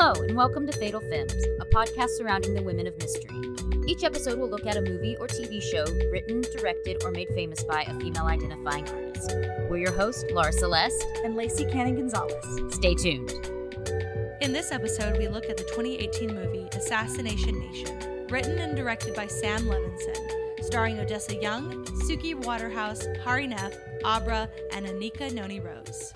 Hello, and welcome to Fatal Femmes, a podcast surrounding the women of mystery. Each episode will look at a movie or TV show written, directed, or made famous by a female identifying artist. We're your hosts, Laura Celeste and Lacey Cannon Gonzalez. Stay tuned. In this episode, we look at the 2018 movie Assassination Nation, written and directed by Sam Levinson, starring Odessa Young, Suki Waterhouse, Hari Nef, Abra, and Anika Noni Rose.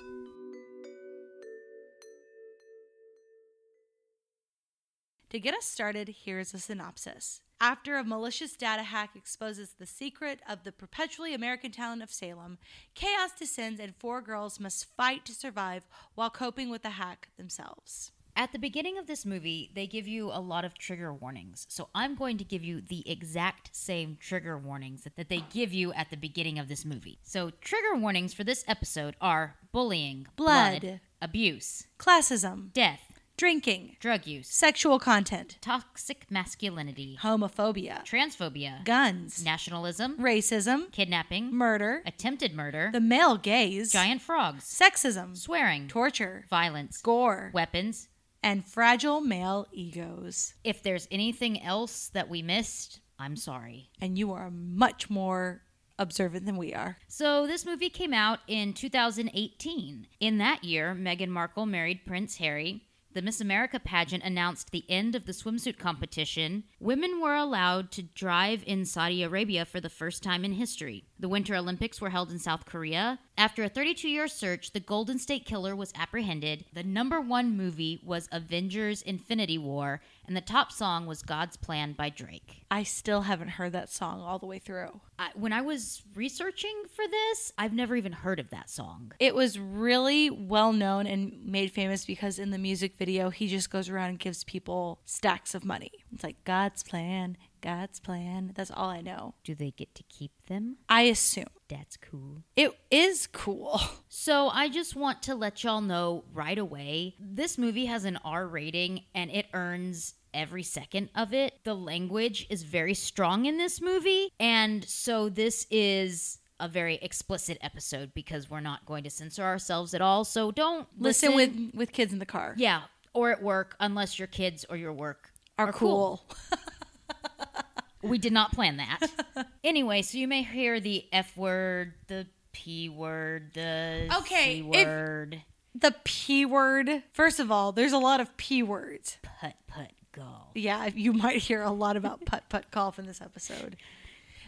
To get us started, here's a synopsis. After a malicious data hack exposes the secret of the perpetually American town of Salem, chaos descends and four girls must fight to survive while coping with the hack themselves. At the beginning of this movie, they give you a lot of trigger warnings. So I'm going to give you the exact same trigger warnings that they give you at the beginning of this movie. So, trigger warnings for this episode are bullying, Blood. abuse, Classism, death, drinking, drug use, sexual content, toxic masculinity, homophobia, transphobia, guns, nationalism, racism, kidnapping, murder, attempted murder, the male gaze, giant frogs, sexism, swearing, torture, violence, gore, weapons. and fragile male egos. If there's anything else that we missed, I'm sorry. And you are much more observant than we are. So, this movie came out in 2018. In that year, Meghan Markle married Prince Harry. The Miss America pageant announced the end of the swimsuit competition. Women were allowed to drive in Saudi Arabia for the first time in history. The Winter Olympics were held in South Korea. After a 32 year search, the Golden State Killer was apprehended. The number one movie was Avengers Infinity War, and the top song was God's Plan by Drake. I still haven't heard that song all the way through. I, when I was researching for this, I've never even heard of that song. It was really well known and made famous because in the music video, he just goes around and gives people stacks of money. It's like God's plan, God's plan. That's all I know. Do they get to keep them? I assume. That's cool. It is cool. So I just want to let y'all know right away this movie has an R rating and it earns every second of it. The language is very strong in this movie. And so this is a very explicit episode because we're not going to censor ourselves at all. So don't Listen, listen, with with kids in the car. yeah, or at work unless your kids or your work Are, cool. We did not plan that. anyway, so you may hear the F word, the P word, the Okay, C word, The P word. First of all, there's a lot of P words. put put go. Yeah, you might hear a lot about putt putt golf in this episode.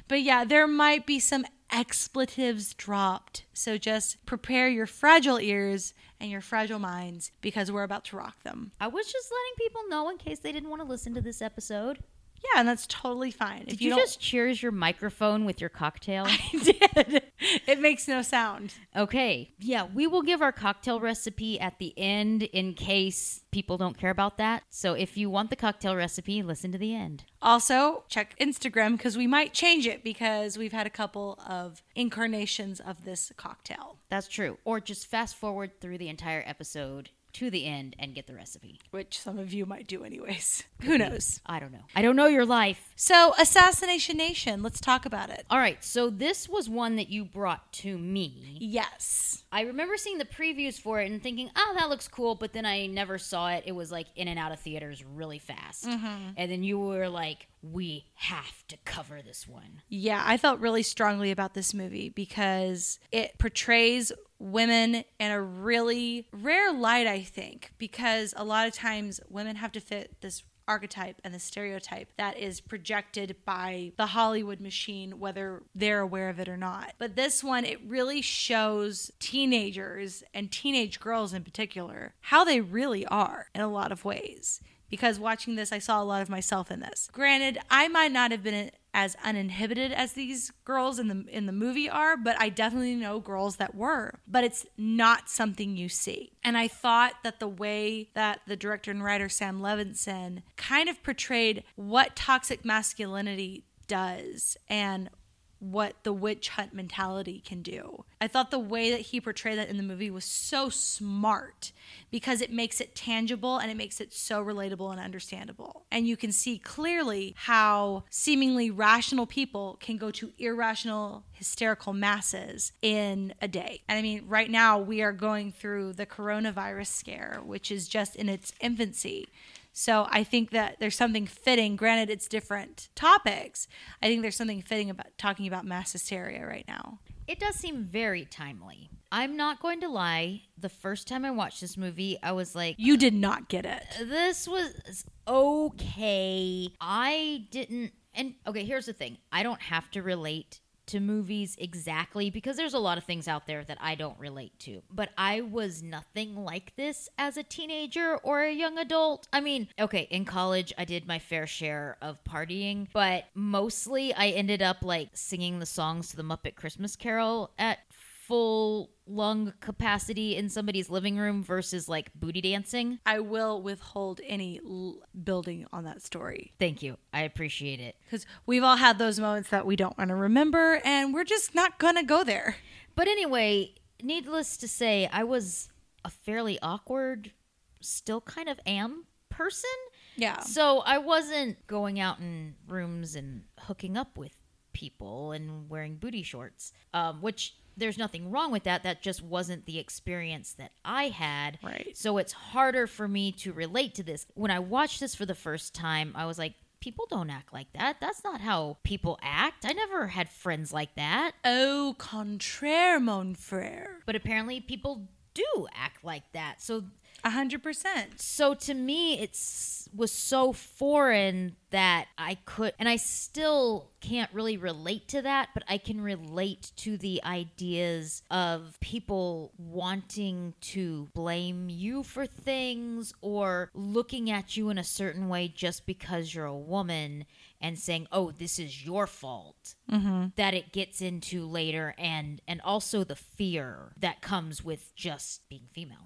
But yeah, there might be some expletives dropped. So just prepare your fragile ears and your fragile minds because we're about to rock them. I was just letting people know in case they didn't want to listen to this episode. Yeah, and that's totally fine. Did you, just cheers your microphone with your cocktail? I did. It makes no sound. okay. Yeah, we will give our cocktail recipe at the end in case people don't care about that. So if you want the cocktail recipe, listen to the end. Also, check Instagram because we might change it because we've had a couple of incarnations of this cocktail, That's true. Or just fast forward through the entire episode to the end and get the recipe. which some of you might do anyways. Who knows? I don't know. I don't know your life. So, Assassination Nation, let's talk about it. All right, so this was one that you brought to me. Yes. I remember seeing the previews for it and thinking, oh, that looks cool, but then I never saw it. It was like in and out of theaters really fast. Mm-hmm. And then you were like, we have to cover this one. Yeah, I felt really strongly about this movie because it portrays women in a really rare light, I think, because a lot of times women have to fit this archetype and the stereotype that is projected by the Hollywood machine, whether they're aware of it or not. But this one, it really shows teenagers and teenage girls in particular how they really are in a lot of ways because watching this, I saw a lot of myself in this. Granted, I might not have been as uninhibited as these girls in the in the movie are, but I definitely know girls that were. But it's not something you see. And I thought that the way that the director and writer Sam Levinson kind of portrayed what toxic masculinity does and what the witch hunt mentality can do. I thought the way that he portrayed that in the movie was so smart because it makes it tangible and it makes it so relatable and understandable. And you can see clearly how seemingly rational people can go to irrational, hysterical masses in a day. And I mean, right now we are going through the coronavirus scare, which is just in its infancy. So I think that there's something fitting. Granted, it's different topics. I think there's something fitting about talking about mass hysteria right now. It does seem very timely. I'm not going to lie. The first time I watched this movie, I was like, You did not get it. this was okay. I didn't. And okay, here's the thing I don't have to relate to movies exactly because there's a lot of things out there that I don't relate to. But I was nothing like this as a teenager or a young adult. I mean, okay, in college I did my fair share of partying, but mostly I ended up like singing the songs to the Muppet Christmas Carol at full lung capacity in somebody's living room versus like booty dancing. I will withhold any l- building on that story Thank you. I appreciate it. because we've all had those moments that we don't want to remember, and we're just not going to go there. But anyway, needless to say, I was a fairly awkward, still kind of am person. Yeah. So I wasn't going out in rooms and hooking up with people and wearing booty shorts, um, which there's nothing wrong with that. That just wasn't the experience that I had. Right. So it's harder for me to relate to this. When I watched this for the first time, I was like, people don't act like that. That's not how people act. I never had friends like that. Oh, contraire, mon frere. But apparently people do act like that. So A hundred percent. so to me it's was so foreign that I could and I still can't really relate to that, but I can relate to the ideas of people wanting to blame you for things or looking at you in a certain way just because you're a woman and saying, "Oh, this is your fault." Mm-hmm. That it gets into later and and also the fear that comes with just being female.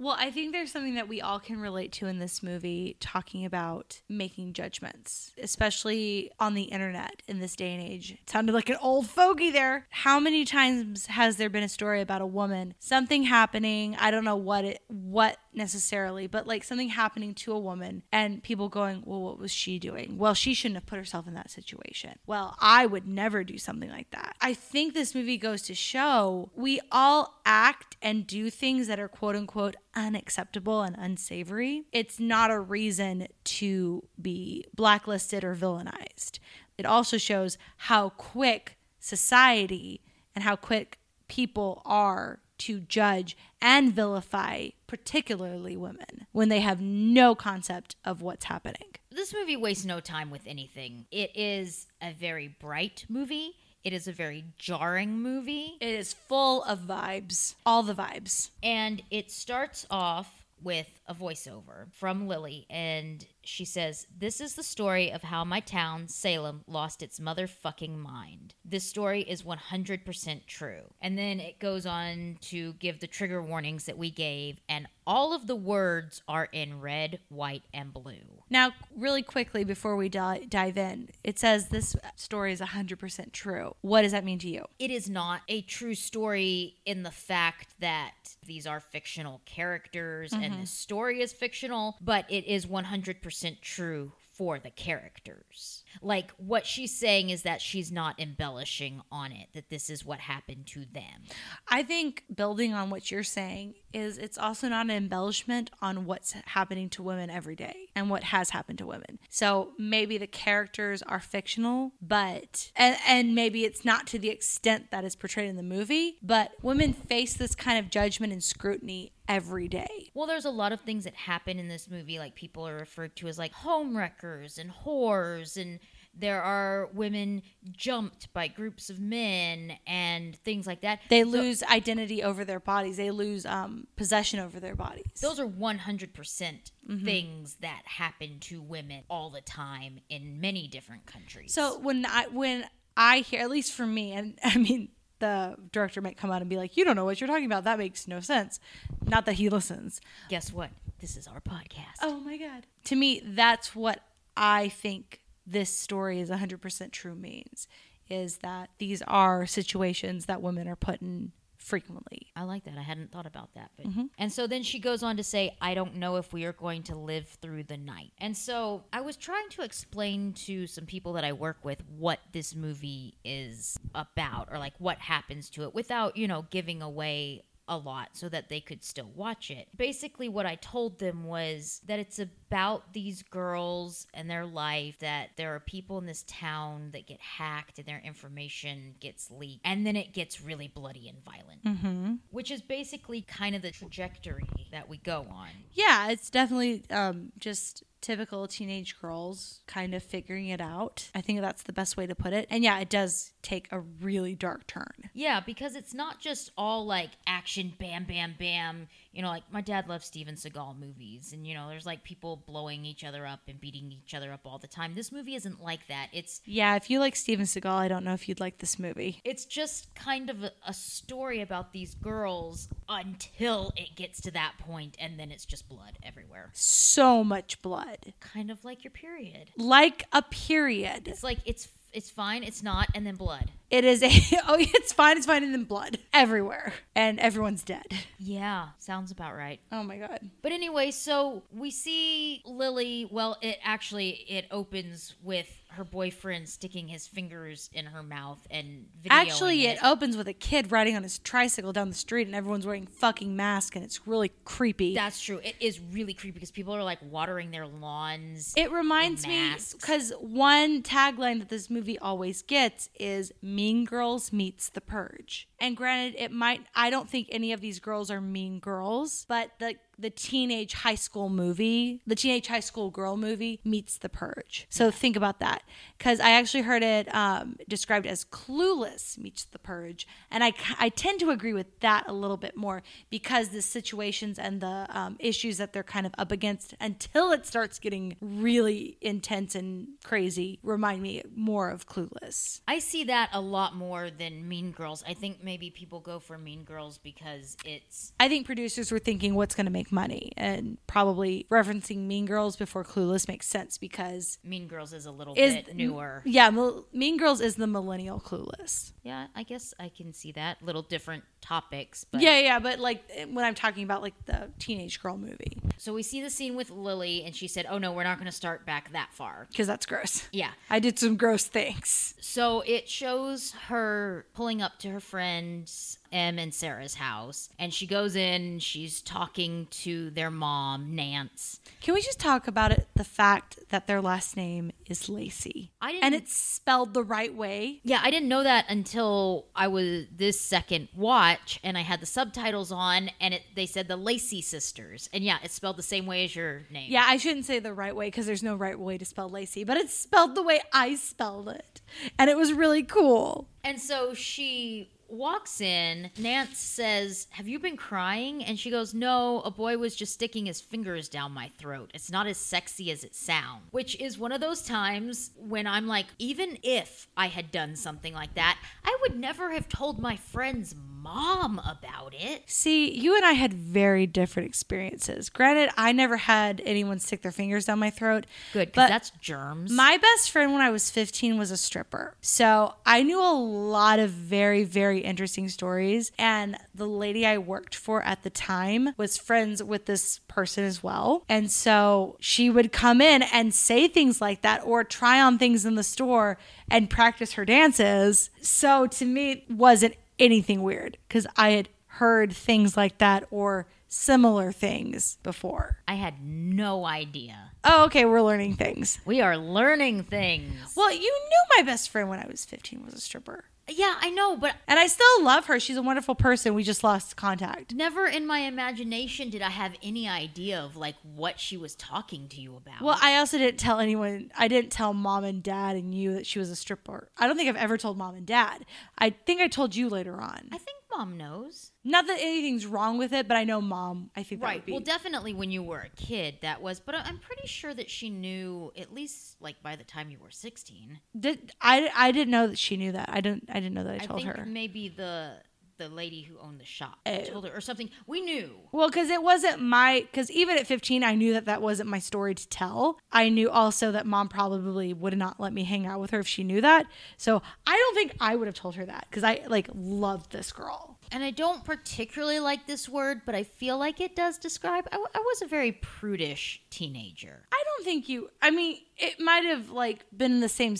Well, I think there's something that we all can relate to in this movie talking about making judgments, especially on the internet in this day and age. It sounded like an old fogey there. How many times has there been a story about a woman, something happening, I don't know what it what necessarily, but like something happening to a woman and people going, "Well, what was she doing?" Well, she shouldn't have put herself in that situation. Well, I would never do something like that. I think this movie goes to show we all act and do things that are quote unquote unacceptable and unsavory. It's not a reason to be blacklisted or villainized. It also shows how quick society and how quick people are to judge and vilify, particularly women, when they have no concept of what's happening. this movie wastes no time with anything. It is a very bright movie. It is a very jarring movie. It is full of vibes, all the vibes. And it starts off with a voiceover from Lily. And she says, This is the story of how my town, Salem, lost its motherfucking mind. This story is 100% true. And then it goes on to give the trigger warnings that we gave. And all of the words are in red, white, and blue. Now, really quickly before we di- dive in, it says this story is 100% true. What does that mean to you? it is not a true story in the fact that these are fictional characters and mm-hmm. the story is fictional, but it is 100% true for the characters. Like what she's saying is that she's not embellishing on it, that this is what happened to them. I think building on what you're saying is it's also not an embellishment on what's happening to women every day and what has happened to women. So maybe the characters are fictional, but and, and maybe it's not to the extent that is portrayed in the movie, but women face this kind of judgment and scrutiny every day. Well, there's a lot of things that happen in this movie, like people are referred to as like home wreckers and whores, and there are women jumped by groups of men and things like that. They So- lose identity over their bodies. They lose um, possession over their bodies. those are 100% things that happen to women all the time in many different countries. So when I when I hear, at least for me, and I mean the director might come out and be like, "You don't know what you're talking about. That makes no sense." Not that he listens. guess what? This is our podcast. Oh my god. To me, that's what I think this story is 100% true means is that these are situations that women are put in frequently. I like that. I hadn't thought about that. But Mm-hmm. and so then she goes on to say, "I don't know if we are going to live through the night." And so I was trying to explain to some people that I work with what this movie is about or like what happens to it without, you know, giving away a lot so that they could still watch it. Basically, what I told them was that it's about these girls and their life, that there are people in this town that get hacked and their information gets leaked, and then it gets really bloody and violent, mm-hmm. which is basically kind of the trajectory that we go on. Yeah, it's definitely um, just typical teenage girls kind of figuring it out. I think that's the best way to put it. And yeah, it does take a really dark turn. Yeah, because it's not just all like action, bam, bam, bam. You know, like my dad loves Steven Seagal movies, and you know, there's like people blowing each other up and beating each other up all the time. This movie isn't like that. It's Yeah, if you like Steven Seagal, I don't know if you'd like this movie. it's just kind of a, a story about these girls until it gets to that point, and then it's just blood everywhere, So much blood. kind of like your period. Like a period. It's like it's it's fine, it's not, and then blood. It is a oh, it's fine, it's fine, and then blood everywhere, and everyone's dead. Yeah, sounds about right. Oh my god. But anyway, so we see Lily. Well, it actually it opens with her boyfriend sticking his fingers in her mouth and Actually, it. it opens with a kid riding on his tricycle down the street, and everyone's wearing fucking masks, and it's really creepy. That's true. It is really creepy because people are like watering their lawns. It reminds me because one tagline that this movie always gets is Mean Girls meets The Purge. And granted, it might, I don't think any of these girls are mean girls, but the the teenage high school movie, the teenage high school girl movie meets The Purge. So think about that. Because I actually heard it um, described as Clueless meets The Purge. And I, I tend to agree with that a little bit more because the situations and the um, issues that they're kind of up against until it starts getting really intense and crazy remind me more of Clueless. I see that a lot more than Mean Girls. I think maybe people go for Mean Girls because it's I think producers were thinking what's going to make money and probably referencing Mean Girls before Clueless makes sense because Mean Girls is a little is bit newer. Yeah, Mean Girls is the millennial Clueless. Yeah, I guess I can see that. Little different topics, but Yeah, yeah, but like when I'm talking about like the teenage girl movie So we see the scene with Lily, and she said, "Oh no, we're not going to start back that far." because that's gross. Yeah. I did some gross things. So it shows her pulling up to her friends Em and Sarah's house, and she goes in. She's talking to their mom, Nance. Can we just talk about it? The fact that their last name is Lacey, I didn't- and it's spelled the right way. Yeah, I didn't know that until I was this second watch, and I had the subtitles on, and it they said the Lacey sisters, and yeah, it's spelled the same way as your name. Yeah, I shouldn't say the right way because there's no right way to spell Lacey, but it's spelled the way I spelled it, and it was really cool. And so she walks in. Nance says, Have you been crying? And she goes, No, a boy was just sticking his fingers down my throat. It's not as sexy as it sounds. Which is one of those times when I'm like, even if I had done something like that, I would never have told my friend's mom about it. See, you and I had very different experiences. Granted, I never had anyone stick their fingers down my throat. Good, but that's germs. My best friend when I was 15 was a stripper. So I knew a lot of very, very interesting stories. And the lady I worked for at the time was friends with this person as well. And so she would come in and say things like that or try on things in the store and practice her dances. So to me, it wasn't anything weird because I had heard things like that or similar things before. I had no idea. Oh, okay, we're learning things. We are learning things. Well, you knew my best friend when I was 15 was a stripper. Yeah, I know, but And I still love her. She's a wonderful person. We just lost contact. never in my imagination did I have any idea of like what she was talking to you about. Well, I also didn't tell anyone. I didn't tell mom and dad and you that she was a stripper. I don't think I've ever told mom and dad. I think I told you later on. I think mom knows. Not that anything's wrong with it, but I know mom. I think that Right. be. Well, definitely when you were a kid, that was. But I'm pretty sure that she knew at least like by the time you were 16. Did, I, I didn't know that she knew that. I didn't I didn't know that I I told think her. maybe the the lady who owned the shop. Eh. I told her or something. We knew. Well, because it wasn't my, because even at 15, I knew that that wasn't my story to tell. I knew also that mom probably would not let me hang out with her if she knew that. So I don't think I would have told her that because I like loved this girl. And I don't particularly like this word, but I feel like it does describe. I, w- I was a very prudish teenager. I don't think you, I mean, it might have like been in the same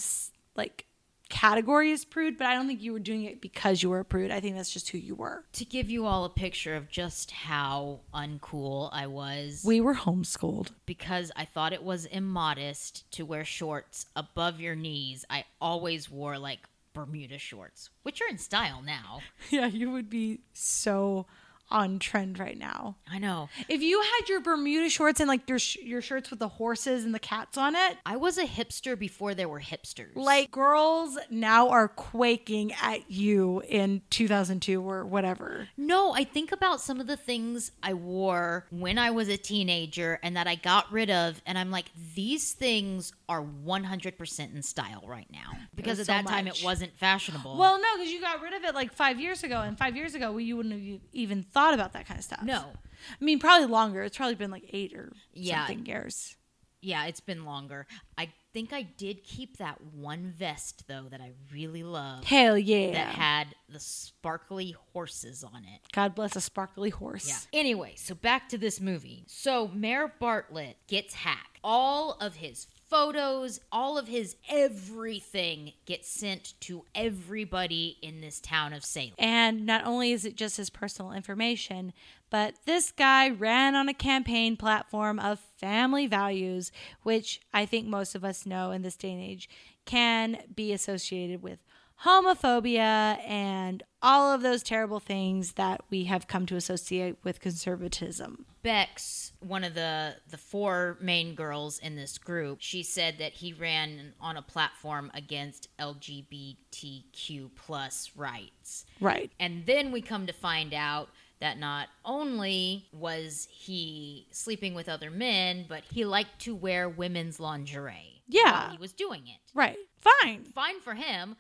like category as prude, but I don't think you were doing it because you were a prude. I think that's just who you were. To give you all a picture of just how uncool I was, We were homeschooled. because I thought it was immodest to wear shorts above your knees, I always wore like Bermuda shorts, which are in style now. Yeah, you would be so on trend right now. I know. If you had your Bermuda shorts and like your sh- your shirts with the horses and the cats on it, I was a hipster before there were hipsters. like girls now are quaking at you in 2002 or whatever. No, I think about some of the things I wore when I was a teenager and that I got rid of, and I'm like, these things are 100% in style right now. Because at so that time, it wasn't fashionable. Well, no, because you got rid of it like five years ago, and five years ago, you wouldn't have even thought about that kind of stuff. no. I mean probably longer. It's probably been like eight or Yeah. something years. Yeah, it's been longer. I think I did keep that one vest, though, that I really loved Hell yeah! that had the sparkly horses on it. God bless a sparkly horse. Yeah. Anyway, so back to this movie. So Mayor Bartlett gets hacked. All of his photos, all of his everything gets sent to everybody in this town of Salem. And not only is it just his personal information, but this guy ran on a campaign platform of family values, which I think most of us know in this day and age can be associated with homophobia and all of those terrible things that we have come to associate with conservatism. Bex, one of the the four main girls in this group, she said that he ran on a platform against LGBTQ plus rights. Right. And then we come to find out that not only was he sleeping with other men, but he liked to wear women's lingerie. Yeah. he was doing it. Right. Fine. Fine for him.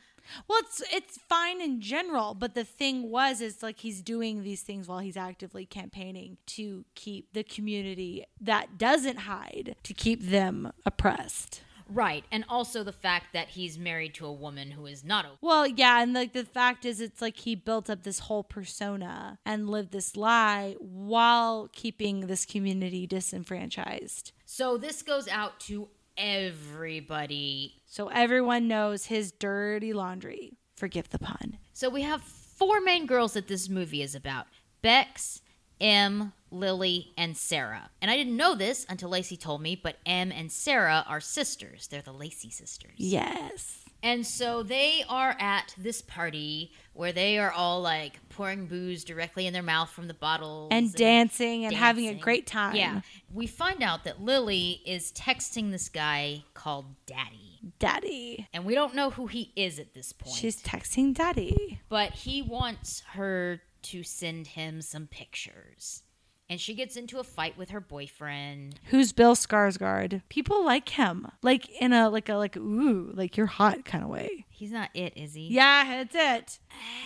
Well, it's it's fine in general, but the thing was is like he's doing these things while he's actively campaigning to keep the community that doesn't hide to keep them oppressed. Right. And also the fact that he's married to a woman who is not a Well, yeah, and like the fact is it's like he built up this whole persona and lived this lie while keeping this community disenfranchised. So this goes out to everybody. So everyone knows his dirty laundry. Forgive the pun. So we have four main girls that this movie is about. Bex, Em, Lily, and Sarah. And I didn't know this until Lacey told me, but Em and Sarah are sisters. They're the Lacey sisters. Yes. And so they are at this party where they are all like pouring booze directly in their mouth from the bottles And dancing and having a great time. Yeah. We find out that Lily is texting this guy called Daddy. Daddy. And we don't know who he is at this point. She's texting daddy. but he wants her to send him some pictures. And she gets into a fight with her boyfriend. Who's Bill Skarsgård? People like him. Like in a like a like ooh, like you're hot kind of way. He's not it, is he? Yeah, it's it.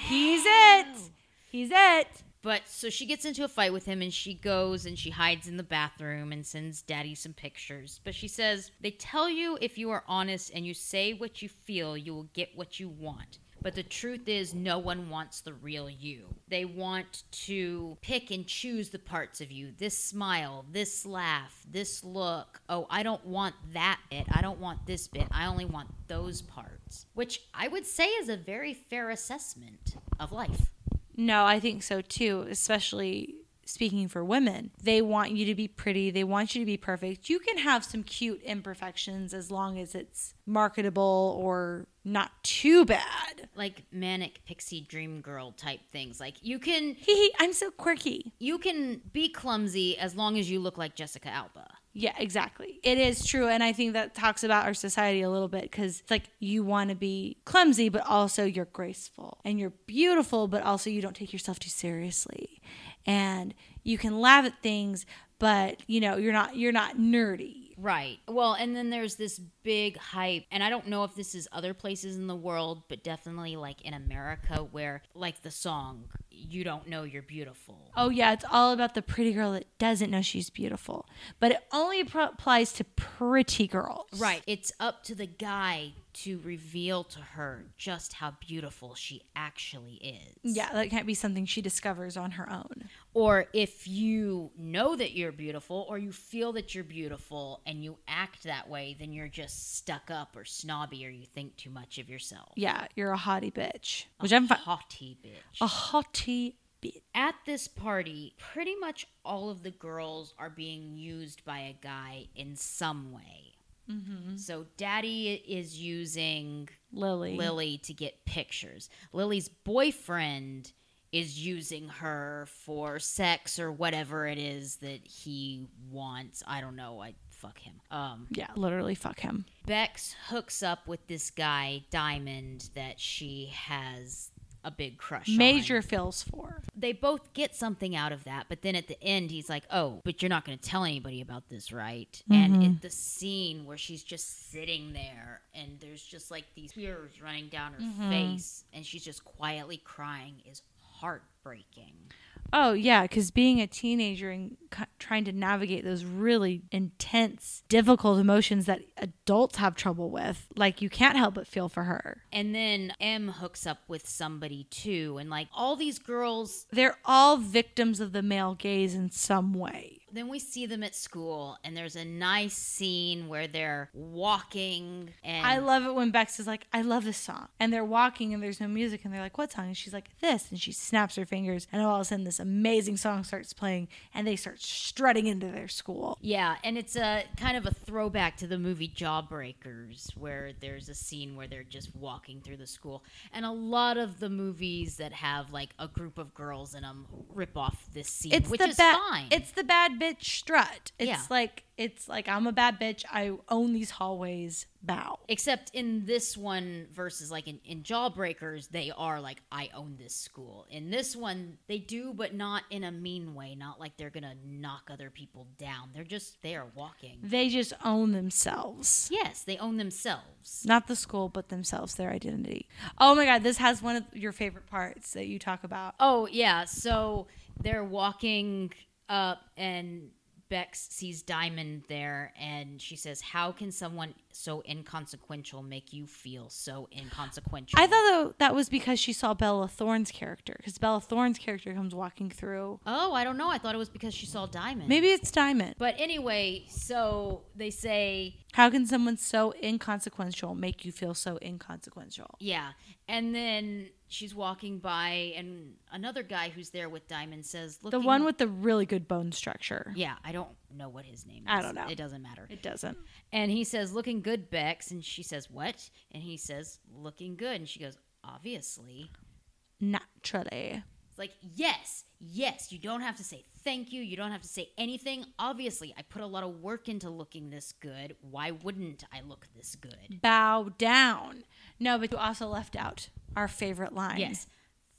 He's it. He's it. But so she gets into a fight with him and she goes and she hides in the bathroom and sends daddy some pictures. But she says, They tell you if you are honest and you say what you feel, you will get what you want. But the truth is, no one wants the real you. They want to pick and choose the parts of you this smile, this laugh, this look. Oh, I don't want that bit. I don't want this bit. I only want those parts. Which I would say is a very fair assessment of life. No, I think so too, especially speaking for women. They want you to be pretty, they want you to be perfect. You can have some cute imperfections as long as it's marketable or not too bad. like manic pixie dream girl type things. Like you can Hee I'm so quirky. you can be clumsy as long as you look like Jessica Alba. Yeah, exactly. It is true. And I think that talks about our society a little bit because it's like you want to be clumsy, but also you're graceful and you're beautiful, but also you don't take yourself too seriously. And you can laugh at things, but you know, you're not you're not nerdy. Right. Well, and then there's this big hype, and I don't know if this is other places in the world, but definitely like in America, where like the song, You Don't Know You're Beautiful. Oh yeah, it's all about the pretty girl that doesn't know she's beautiful. But it only pro- applies to pretty girls. Right. It's up to the guy to reveal to her just how beautiful she actually is. Yeah, that can't be something she discovers on her own. Or if you know that you're beautiful or you feel that you're beautiful and you act that way, then you're just stuck up or snobby or you think too much of yourself. Yeah, you're a hottie bitch. Which I'm fine. Haughty bitch. A hottie bitch. At this party, pretty much all of the girls are being used by a guy in some way. So Daddy is using Lily. Lily to get pictures. Lily's boyfriend is using her for sex or whatever it is that he wants. I don't know. I fuck him. Um, Yeah, literally fuck him. Bex hooks up with this guy Diamond that she has a big crush on. Major feels for. They both get something out of that, but then at the end he's like, "Oh, but you're not going to tell anybody about this, right?" And mm-hmm. it, the scene where she's just sitting there and there's just like these tears running down her mm-hmm. face and she's just quietly crying is heartbreaking. Oh yeah, because being a teenager and c- trying to navigate those really intense, difficult emotions that adults have trouble with, like you can't help but feel for her. And then Em hooks up with somebody too and like all these girls They're all victims of the male gaze in some way. Then we see them at school and there's a nice scene where they're walking and I love it when Bex is like, I love this song. And they're walking and there's no music and they're like, what song? And she's like, this. And she snaps her fingers and all of a sudden this amazing song starts playing and they start strutting into their school. Yeah, and it's a kind of a throwback to the movie Jawbreakers, where there's a scene where they're just walking through the school. And a lot of the movies that have like a group of girls in them rip off this scene, It's which is bad fine. it's the bad bitch strut. It's Yeah. like it's like I'm a bad bitch. I own these hallways. Bow. Except in this one versus like in, in Jawbreakers, they are like, I own this school. In this one, they do, but not in a mean way, not like they're gonna knock other people down. They're just they are walking. They just own themselves. Yes, they own themselves. Not the school, but themselves, their identity. Oh my god, this has one of your favorite parts that you talk about. Oh yeah, so they're walking up and Bex sees Diamond there and she says, "How can someone so inconsequential make you feel so inconsequential?" I thought that was because she saw Bella Thorne's character, because Bella Thorne's character comes walking through. Oh, I don't know. I thought it was because she saw Diamond. Maybe it's Diamond. But anyway, so they say, How can someone so inconsequential make you feel so inconsequential? yeah. And then she's walking by and another guy who's there with Diamond says, "Look, The one with the really good bone structure. Yeah, I don't know what his name is. I don't know. It doesn't matter. It doesn't. And he says, looking good, Bex. And she says, what? And he says, looking good. And she goes, obviously. Naturally. It's like, yes, yes. You don't have to say thank you. You don't have to say anything. Obviously, I put a lot of work into looking this good. Why wouldn't I look this good? Bow down. No, but you also left out our favorite line. Yes.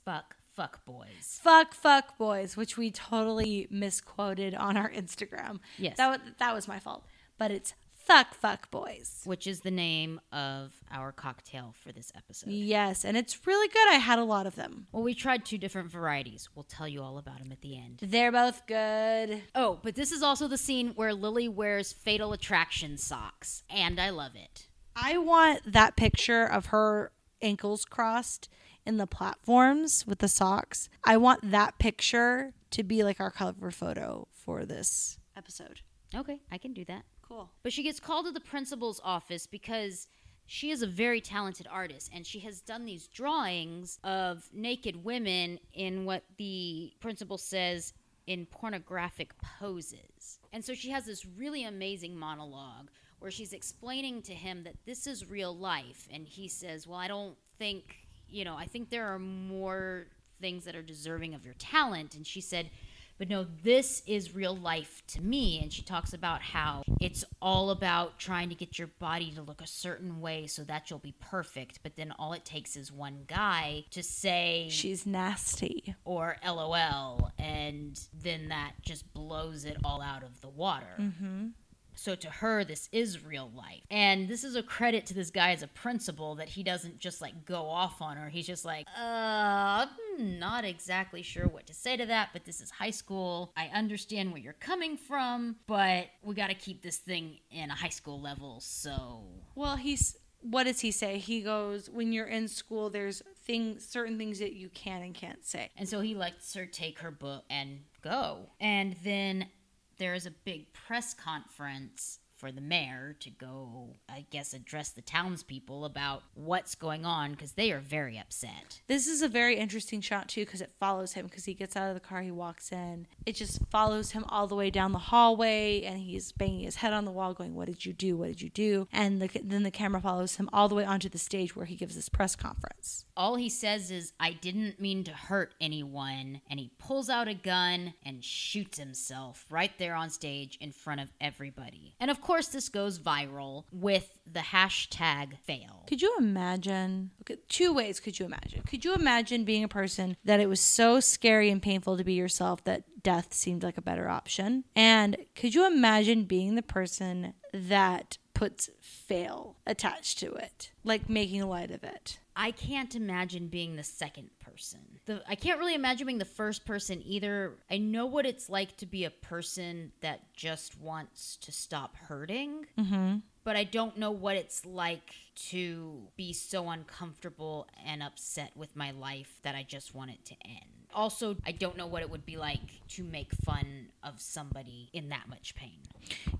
Fuck, fuck boys. Fuck, fuck boys, which we totally misquoted on our Instagram. Yes. That, wa- that was my fault. But it's fuck, fuck boys. Which is the name of our cocktail for this episode. Yes, and it's really good. I had a lot of them. Well, we tried two different varieties. We'll tell you all about them at the end. They're both good. Oh, but this is also the scene where Lily wears Fatal Attraction socks, and I love it. I want that picture of her ankles crossed in the platforms with the socks. I want that picture to be like our cover photo for this episode. Okay, I can do that. Cool. But she gets called to the principal's office because she is a very talented artist and she has done these drawings of naked women in what the principal says in pornographic poses. And so she has this really amazing monologue where she's explaining to him that this is real life and he says, "Well, I don't think, you know, I think there are more things that are deserving of your talent." And she said, but no, this is real life to me. And she talks about how it's all about trying to get your body to look a certain way so that you'll be perfect. But then all it takes is one guy to say She's nasty. or LOL. And then that just blows it all out of the water. Mm-hmm. So to her, this is real life. And this is a credit to this guy as a principal that he doesn't just like go off on her. He's just like, uh, I'm not exactly sure what to say to that, but this is high school. I understand where you're coming from, but we got to keep this thing in a high school level. So Well, he's what does he say? He goes, when you're in school, there's things, certain things that you can and can't say. And so he lets her take her book and go. And then there is a big press conference for the mayor to go, I guess, address the townspeople about what's going on because they are very upset. This is a very interesting shot too because it follows him because he gets out of the car, he walks in. It just follows him all the way down the hallway, and he's banging his head on the wall, going, "What did you do? What did you do?" And the, then the camera follows him all the way onto the stage where he gives this press conference. All he says is, I didn't mean to hurt anyone. And he pulls out a gun and shoots himself right there on stage in front of everybody. And of course, this goes viral with the hashtag fail. Could you imagine? Okay, two ways could you imagine? Could you imagine being a person that it was so scary and painful to be yourself that death seemed like a better option? And could you imagine being the person that puts fail attached to it, like making light of it? I can't imagine being the second person. The, I can't really imagine being the first person either. I know what it's like to be a person that just wants to stop hurting, Mm-hmm. but I don't know what it's like to be so uncomfortable and upset with my life that I just want it to end. Also, I don't know what it would be like to make fun of somebody in that much pain.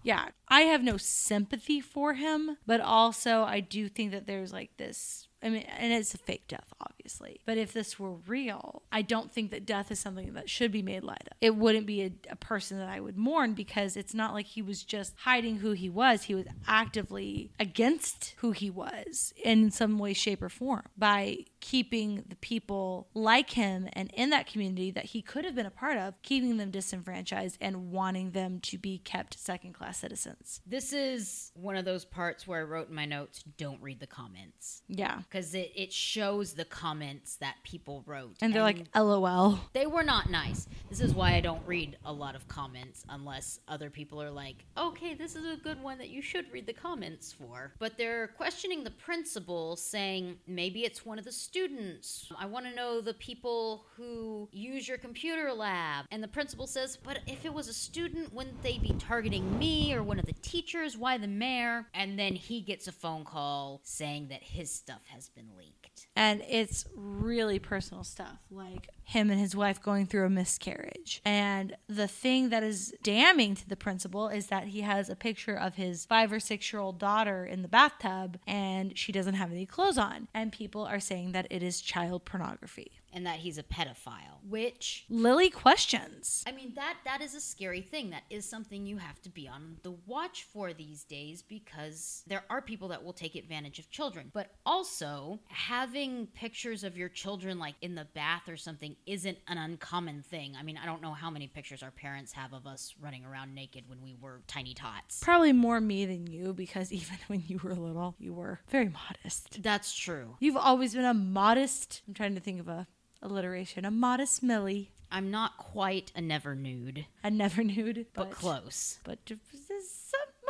Yeah, I have no sympathy for him, but also I do think that there's like this. I mean, and it's a fake death, obviously. But if this were real, I don't think that death is something that should be made light of. It wouldn't be a, a person that I would mourn because it's not like he was just hiding who he was. He was actively against who he was in some way, shape, or form by keeping the people like him and in that community that he could have been a part of, keeping them disenfranchised and wanting them to be kept second class citizens. This is one of those parts where I wrote in my notes don't read the comments. Yeah. Because it, it shows the comments that people wrote. And they're like, LOL. they were not nice. This is why I don't read a lot of comments unless other people are like, okay, this is a good one that you should read the comments for. But they're questioning the principal, saying maybe it's one of the students. I want to know the people who use your computer lab. And the principal says, but if it was a student, wouldn't they be targeting me or one of the teachers? Why the mayor? And then he gets a phone call saying that his stuff has been leaked. And it's really personal stuff, like him and his wife going through a miscarriage. And the thing that is damning to the principal is that he has a picture of his five or six year old daughter in the bathtub and she doesn't have any clothes on. And people are saying that it is child pornography. And that he's a pedophile, which Lily questions. I mean that that is a scary thing. That is something you have to be on the watch for these days because there are people that will take advantage of children. But also, having pictures of your children like in the bath or something isn't an uncommon thing. I mean, I don't know how many pictures our parents have of us running around naked when we were tiny tots. Probably more me than you because even when you were little, you were very modest. That's true. You've always been a modest, I'm trying to think of a alliteration, a modest Millie. I'm not quite a never nude, A never nude, but but, close. but some,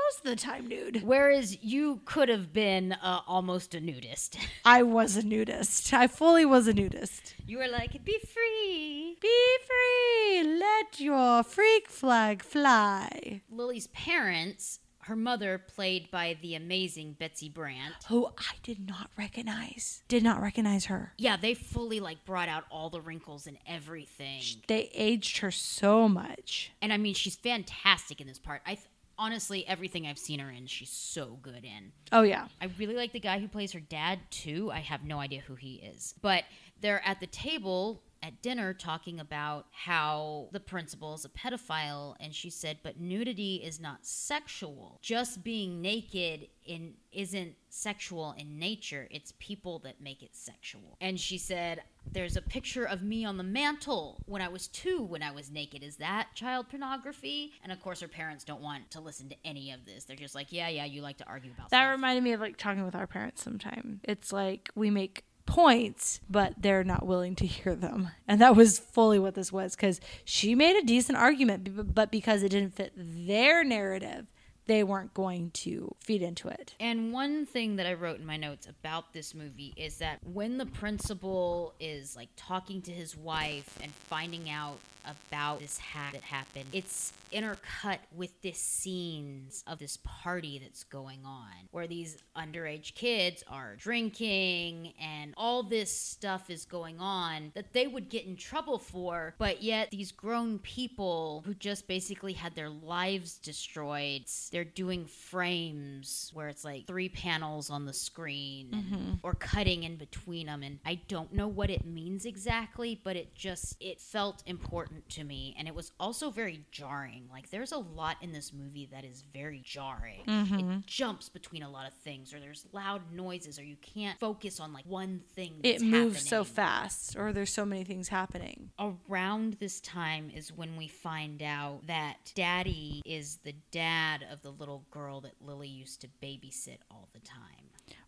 most of the time nude. Whereas you could have been uh, almost a nudist. I was a nudist. I fully was a nudist. You were like, be free. Be free. Let your freak flag fly. Lily's parents, her mother, played by the amazing Betsy Brandt. Who I did not recognize. Did not recognize her. Yeah, they fully like brought out all the wrinkles and everything. They aged her so much. And I mean, she's fantastic in this part. I th- honestly, everything I've seen her in, she's so good in. Oh, yeah. I really like the guy who plays her dad too. I have no idea who he is. But they're at the table at dinner talking about how the principal is a pedophile and she said but nudity is not sexual just being naked in isn't sexual in nature it's people that make it sexual and she said there's a picture of me on the mantle when i was two when i was naked is that child pornography and of course her parents don't want to listen to any of this they're just like yeah yeah you like to argue about That stuff. reminded me of like talking with our parents sometime. It's like we make points, but they're not willing to hear them. And that was fully what this was because she made a decent argument, but because it didn't fit their narrative, they weren't going to feed into it. And one thing that I wrote in my notes about this movie is that when the principal is like talking to his wife and finding out about this hack that happened, it's intercut with this scenes of this party that's going on where these underage kids are drinking and all this stuff is going on that they would get in trouble for, but yet these grown people who just basically had their lives destroyed, they're doing frames where it's like three panels on the screen and- or cutting in between them and I don't know what it means exactly, but it just it felt important to me and it was also very jarring. Like there's a lot in this movie that is very jarring. It mm-hmm. jumps between a lot of things or there's loud noises or you can't focus on like one thing It moves so fast, or there's so many things happening. Around this time is when we find out that Daddy is the dad of the little girl that Lily used to babysit all the time.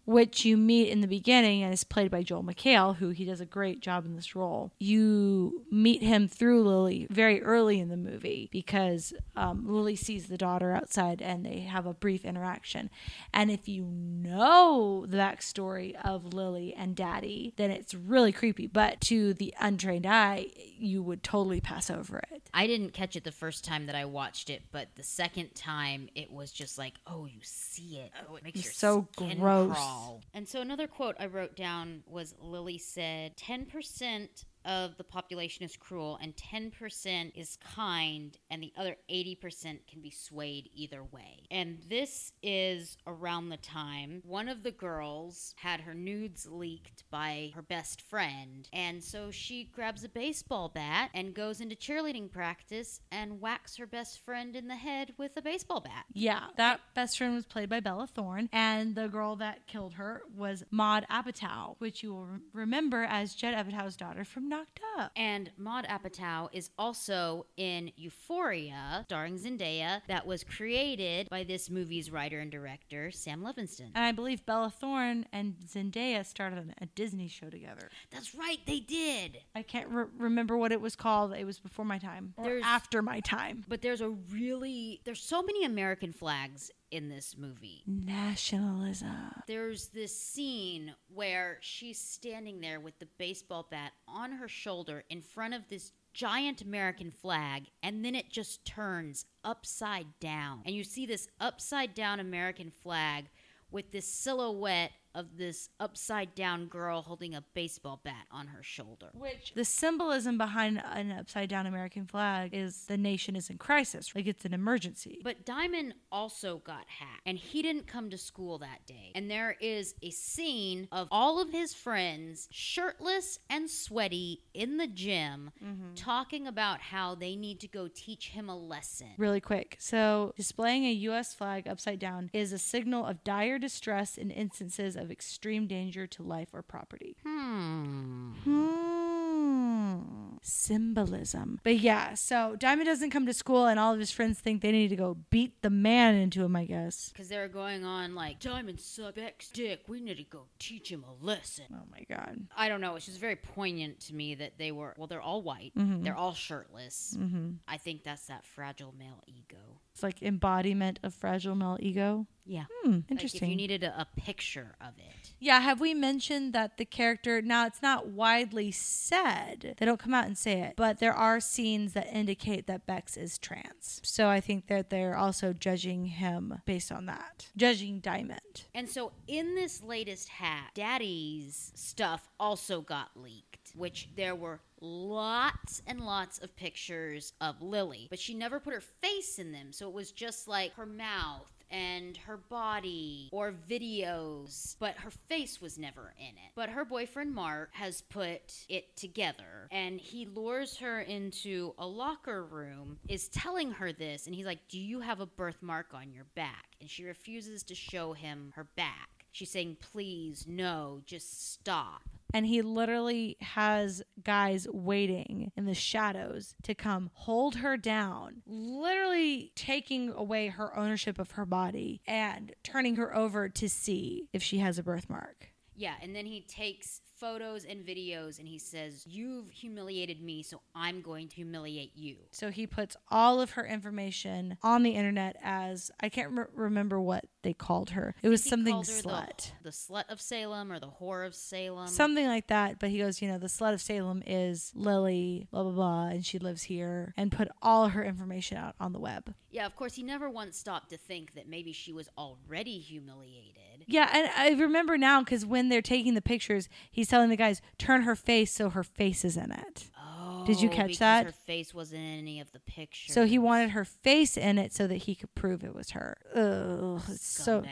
Which you meet in the beginning and is played by Joel McHale, who he does a great job in this role. You meet him through Lily very early in the movie because um, Lily sees the daughter outside and they have a brief interaction. And if you know the backstory of Lily and Daddy, then it's really creepy. But to the untrained eye, you would totally pass over it. I didn't catch it the first time that I watched it, but the second time it was just like, oh, you see it. Oh, it makes It's your so gross. crawl. And so another quote I wrote down was Lily said, 10% of the population is cruel and 10% is kind and the other 80% can be swayed either way. And this is around the time one of the girls had her nudes leaked by her best friend and so she grabs a baseball bat and goes into cheerleading practice and whacks her best friend in the head with a baseball bat. Yeah, that best friend was played by Bella Thorne, and the girl that killed her was Maud Apatow, which you will re- remember as Judd Apatow's daughter from Knocked Up. And Maud Apatow is also in Euphoria, starring Zendaya, that was created by this movie's writer and director, Sam Levinson. And I believe Bella Thorne and Zendaya started a Disney show together. That's right, they did. I can't re- remember what it was called. It was before my time or There's- after my time. But there's a really, there's so many American flags in this movie. Nationalism. There's this scene where she's standing there with the baseball bat on her shoulder in front of this giant American flag, and then it just turns upside down. And you see this upside down American flag with this silhouette of this upside down girl holding a baseball bat on her shoulder. Which the symbolism behind an upside down American flag is the nation is in crisis, like it's an emergency. But Diamond also got hacked, and he didn't come to school that day. And there is a scene of all of his friends, shirtless and sweaty, in the gym, mm-hmm. talking about how they need to go teach him a lesson. Really quick. So, displaying a U.S. flag upside down is a signal of dire distress in instances of extreme danger to life or property. Hmm. Hmm. Symbolism. But yeah, so Diamond doesn't come to school, and all of his friends think they need to go beat the man into him, I guess. Because they're going on like, Diamond sucks dick. We need to go teach him a lesson. Oh my God. I don't know. It's just very poignant to me that they were, well, they're all white. They're all shirtless. Mm-hmm. I think that's that fragile male ego. It's like embodiment of fragile male ego. Yeah. Hmm, Like interesting. if you needed a, a picture of it. Yeah, have we mentioned that the character now it's not widely said. They don't come out and say it, but there are scenes that indicate that Bex is trans. So I think that they're also judging him based on that. Judging Diamond. And so in this latest hack, Daddy's stuff also got leaked, which there were lots and lots of pictures of Lily, but she never put her face in them. So it was just like her mouth and her body or videos, but her face was never in it. But her boyfriend Mark has put it together and he lures her into a locker room, is telling her this, and he's like, Do you have a birthmark on your back? And she refuses to show him her back. She's saying, Please, no, just stop. And he literally has guys waiting in the shadows to come hold her down, literally taking away her ownership of her body and turning her over to see if she has a birthmark. Yeah, and then he takes photos and videos and he says, You've humiliated me, so I'm going to humiliate you. So he puts all of her information on the internet as I can't re- remember what they called her. It was something slut. The, the slut of Salem or the whore of Salem. Something like that, but he goes, you know, the slut of Salem is Lily, blah blah blah, and she lives here, and put all her information out on the web. yeah, of course, he never once stopped to think that maybe she was already humiliated. Yeah, and I remember now because when they're taking the pictures, he's telling the guys turn her face so her face is in it. Oh, Did you oh, catch because that? Her face wasn't in any of the pictures. So he wanted her face in it so that he could prove it was her. Ugh, it's so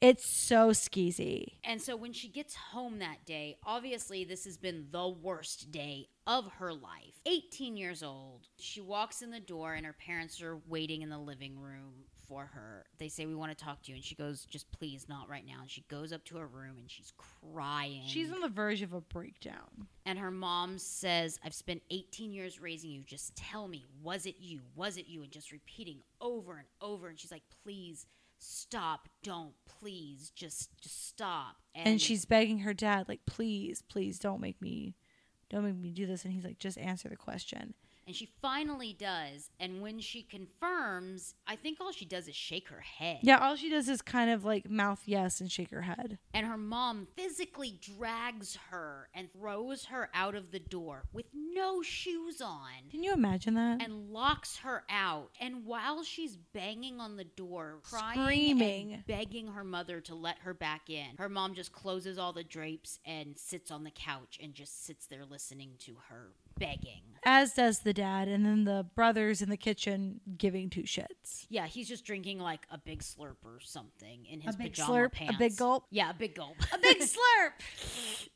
it's so skeezy. And so when she gets home that day, obviously this has been the worst day of her life. 18 years old. She walks in the door and her parents are waiting in the living room for her. They say we want to talk to you and she goes just please not right now. And she goes up to her room and she's crying. She's on the verge of a breakdown. and her mom says, "I've spent 18 years raising you. Just tell me, was it you? Was it you?" and just repeating over and over and she's like, "Please stop. Don't. Please just just stop." And she's begging her dad, like, please, please don't make me don't make me do this. And he's like, just answer the question. And she finally does. And when she confirms, I think all she does is shake her head. Yeah, all she does is kind of like mouth yes and shake her head. And her mom physically drags her and throws her out of the door with no shoes on Can you imagine that? and locks her out. And while she's banging on the door, crying Screaming. and begging her mother to let her back in, her mom just closes all the drapes and sits on the couch and just sits there listening to her begging. As does the dad, and then the brothers in the kitchen giving two shits. Yeah, he's just drinking like a big slurp or something in his big pajama slurp? A big gulp? Yeah, a big gulp. A big slurp.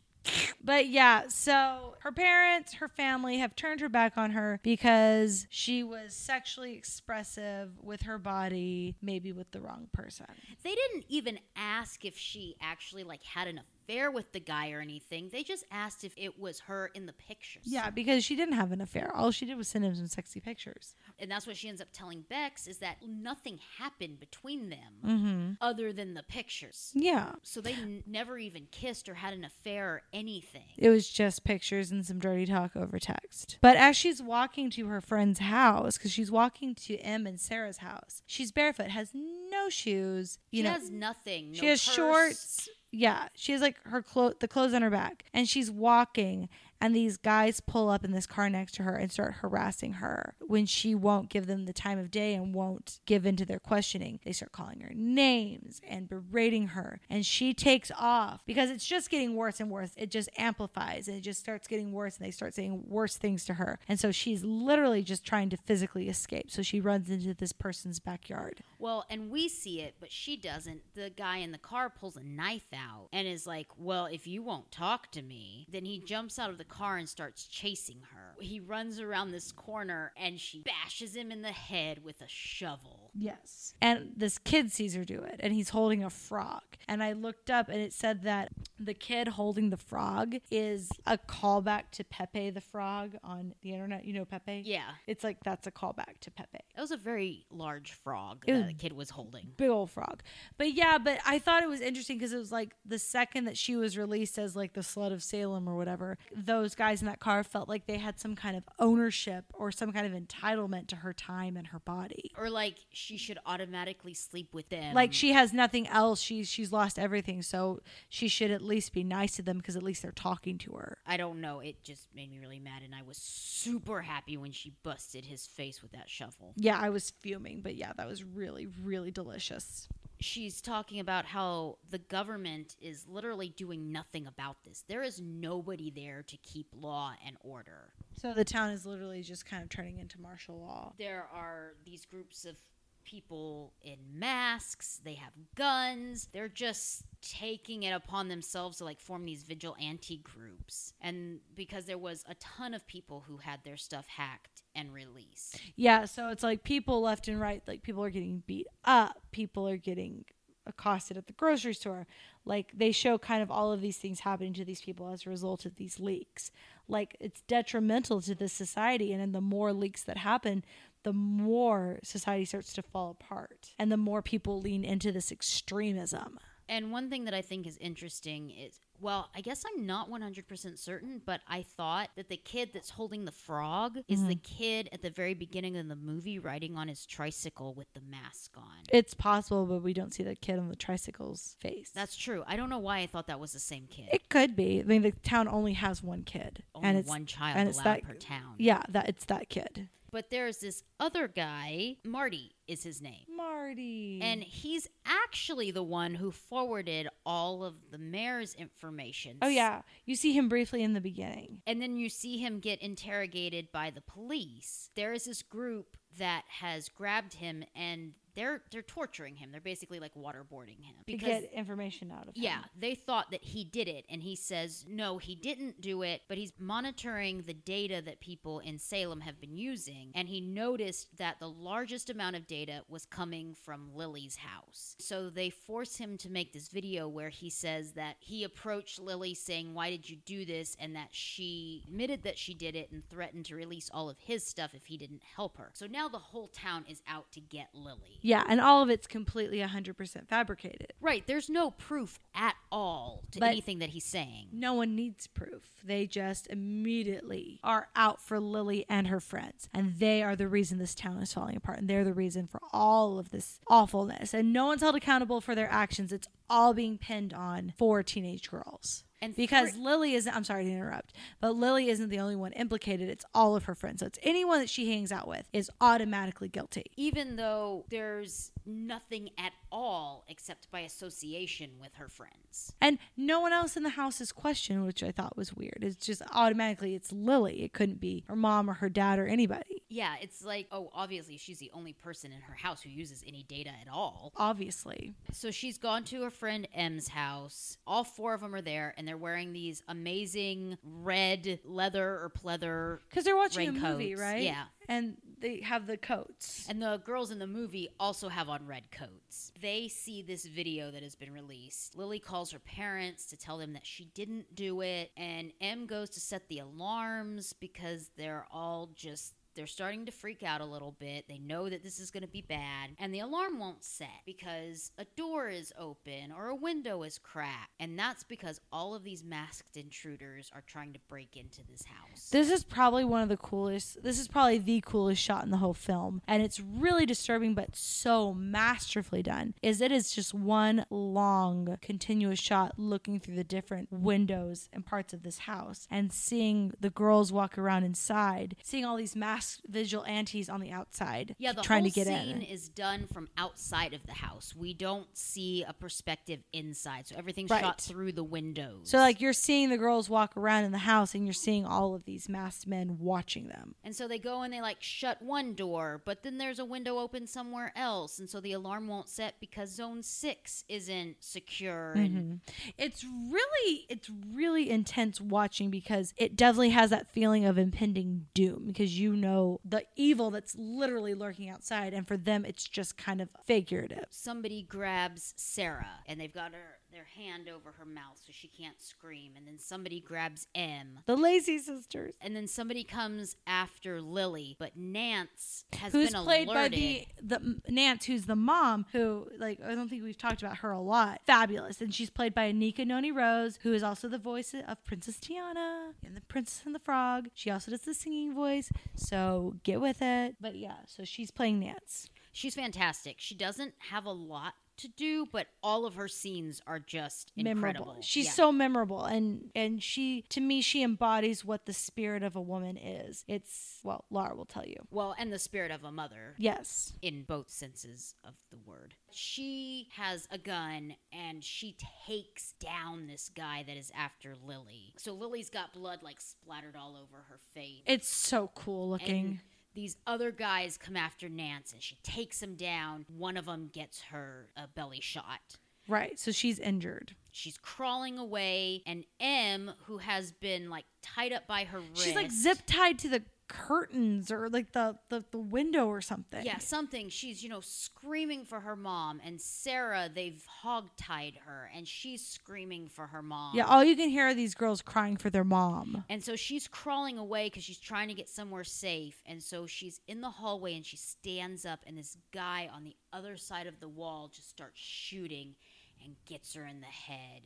But yeah, so her parents, her family have turned her back on her because she was sexually expressive with her body, maybe with the wrong person. they didn't even ask if she actually like had an affair with the guy or anything. They just asked if it was her in the pictures. Yeah, because she didn't have an affair. All she did was send him some sexy pictures. And that's what she ends up telling Bex is that nothing happened between them Mm-hmm. other than the pictures. Yeah. So they n- never even kissed or had an affair or anything. It was just pictures and some dirty talk over text. But as she's walking to her friend's house, because she's walking to Em and Sarah's house, she's barefoot, has no shoes. You she know, has nothing. she no has purse. shorts. Yeah, she has like her clothes, the clothes on her back, and she's walking. And these guys pull up in this car next to her and start harassing her when she won't give them the time of day and won't give in to their questioning. They start calling her names and berating her. And she takes off because it's just getting worse and worse. It just amplifies and it just starts getting worse. And they start saying worse things to her. And so she's literally just trying to physically escape. So she runs into this person's backyard. Well, and we see it, but she doesn't. The guy in the car pulls a knife out and is like, Well, if you won't talk to me, then he jumps out of the car and starts chasing her. He runs around this corner and she bashes him in the head with a shovel. Yes. And this kid sees her do it, and he's holding a frog. And I looked up, and it said that the kid holding the frog is a callback to Pepe the Frog on the internet. You know Pepe? Yeah. It's like that's a callback to Pepe. That was a very large frog It that the kid was holding. Big old frog. But yeah, but I thought it was interesting because it was like the second that she was released as like the slut of Salem or whatever, those guys in that car felt like they had some kind of ownership or some kind of entitlement to her time and her body. Or like she should automatically sleep with them. like she has nothing else she's she's lost everything so she should at least be nice to them because at least they're talking to her I don't know. It just made me really mad, and I was super happy when she busted his face with that shovel. yeah i was fuming but yeah that was really really delicious she's talking about how the government is literally doing nothing about this. There is nobody there to keep law and order. so the town is literally just kind of turning into martial law There are these groups of people in masks, they have guns. They're just taking it upon themselves to like form these vigilante groups. And because there was a ton of people who had their stuff hacked and released. yeah so it's like people left and right like people are getting beat up people are getting accosted at the grocery store like they show kind of all of these things happening to these people as a result of these leaks like it's detrimental to this society and then the more leaks that happen the more society starts to fall apart and the more people lean into this extremism And one thing that I think is interesting is Well, I guess I'm not 100% certain, but I thought that the kid that's holding the frog is the mm-hmm. kid at the very beginning of the movie riding on his tricycle with the mask on. It's possible, but we don't see the kid on the tricycle's face. That's true. I don't know why I thought that was the same kid. it could be. I mean, the town only has one kid, Only and it's one child and it's allowed that per town. yeah, that it's that kid. But there's this other guy, Marty is his name. Marty. And he's actually the one who forwarded all of the mayor's information. oh yeah, you see him briefly in the beginning. And then you see him get interrogated by the police. There is this group that has grabbed him and they're they're torturing him. They're basically like waterboarding him to get information out of him. yeah, they thought that he did it, and he says no, he didn't do it, but he's monitoring the data that people in Salem have been using, and he noticed that the largest amount of data was coming from Lily's house. So they force him to make this video where he says that he approached Lily saying, "Why did you do this?" and that she admitted that she did it and threatened to release all of his stuff if he didn't help her. So now the whole town is out to get Lily. Yeah, and all of it's completely 100% fabricated. Right, there's no proof at all to But- anything that he's saying. No one needs proof. They just immediately are out for Lily and her friends. And they are the reason this town is falling apart. And they're the reason for all of this awfulness. And no one's held accountable for their actions. It's all being pinned on four teenage girls. And because three- Lily isn't, I'm sorry to interrupt, but Lily isn't the only one implicated. It's all of her friends. So it's anyone that she hangs out with is automatically guilty. Even though there's nothing at all except by association with her friends. And no one else in the house is questioned, which I thought was weird. It's just automatically it's Lily. It couldn't be her mom or her dad or anybody. Yeah, it's like, oh, obviously she's the only person in her house who uses any data at all. Obviously. So she's gone to her friend Em's house. All four of them are there, and they're wearing these amazing red leather or pleather. Because they're watching a movie, right? yeah. And they have the coats. And the girls in the movie also have on red coats. They see this video that has been released. Lily calls her parents to tell them that she didn't do it. And Em goes to set the alarms because they're all just. They're starting to freak out a little bit. They know that this is going to be bad. And the alarm won't set because a door is open or a window is cracked. And that's because all of these masked intruders are trying to break into this house. This is probably one of the coolest. This is probably the coolest shot in the whole film, and it's really disturbing, but so masterfully done. Is it is just one long, continuous shot looking through the different windows and parts of this house, and seeing the girls walk around inside, seeing all these masked vigilantes on the outside, Yeah, the trying whole to get scene in. is done from outside of the house. We don't see a perspective inside, so everything's Right. shot through the windows. So, like, you're seeing the girls walk around in the house, and you're seeing all of these masked men watching them. and so they go and they like shut one door, but then there's a window open somewhere else, and so the alarm won't set because Zone Six isn't secure. Mm-hmm. And it's really it's really intense watching because it definitely has that feeling of impending doom because you know the evil that's literally lurking outside and for them it's just kind of figurative. Somebody grabs Sarah, and they've got her their hand over her mouth so she can't scream, and then somebody grabs Em. the lazy sisters. And then somebody comes after Lily, but Nance has who's been played alerted. by the the Nance who's the mom who like I don't think we've talked about her a lot. Fabulous. And she's played by Anika Noni Rose who is also the voice of Princess Tiana in the Princess and the Frog. She also does the singing voice so get with it. But yeah so she's playing Nance. She's fantastic. She doesn't have a lot to do, but all of her scenes are just memorable. incredible. She's Yeah. so memorable and and she to me she embodies what the spirit of a woman is. It's well, Laura will tell you. well, and the spirit of a mother Yes. in both senses of the word. She has a gun and she takes down this guy that is after Lily. So Lily's got blood like splattered all over her face. It's so cool looking. And these other guys come after Nance and she takes him down. One of them gets her a belly shot. right. So she's injured. She's crawling away, and Em, who has been like tied up by her wrist, She's like zip tied to the curtains or like the, the the window or something. Yeah, something. She's, you know, screaming for her mom. And Sarah, they've hog-tied her, and she's screaming for her mom. Yeah, all you can hear are these girls crying for their mom. And so she's crawling away because she's trying to get somewhere safe. And so she's in the hallway and she stands up, and this guy on the other side of the wall just starts shooting and gets her in the head.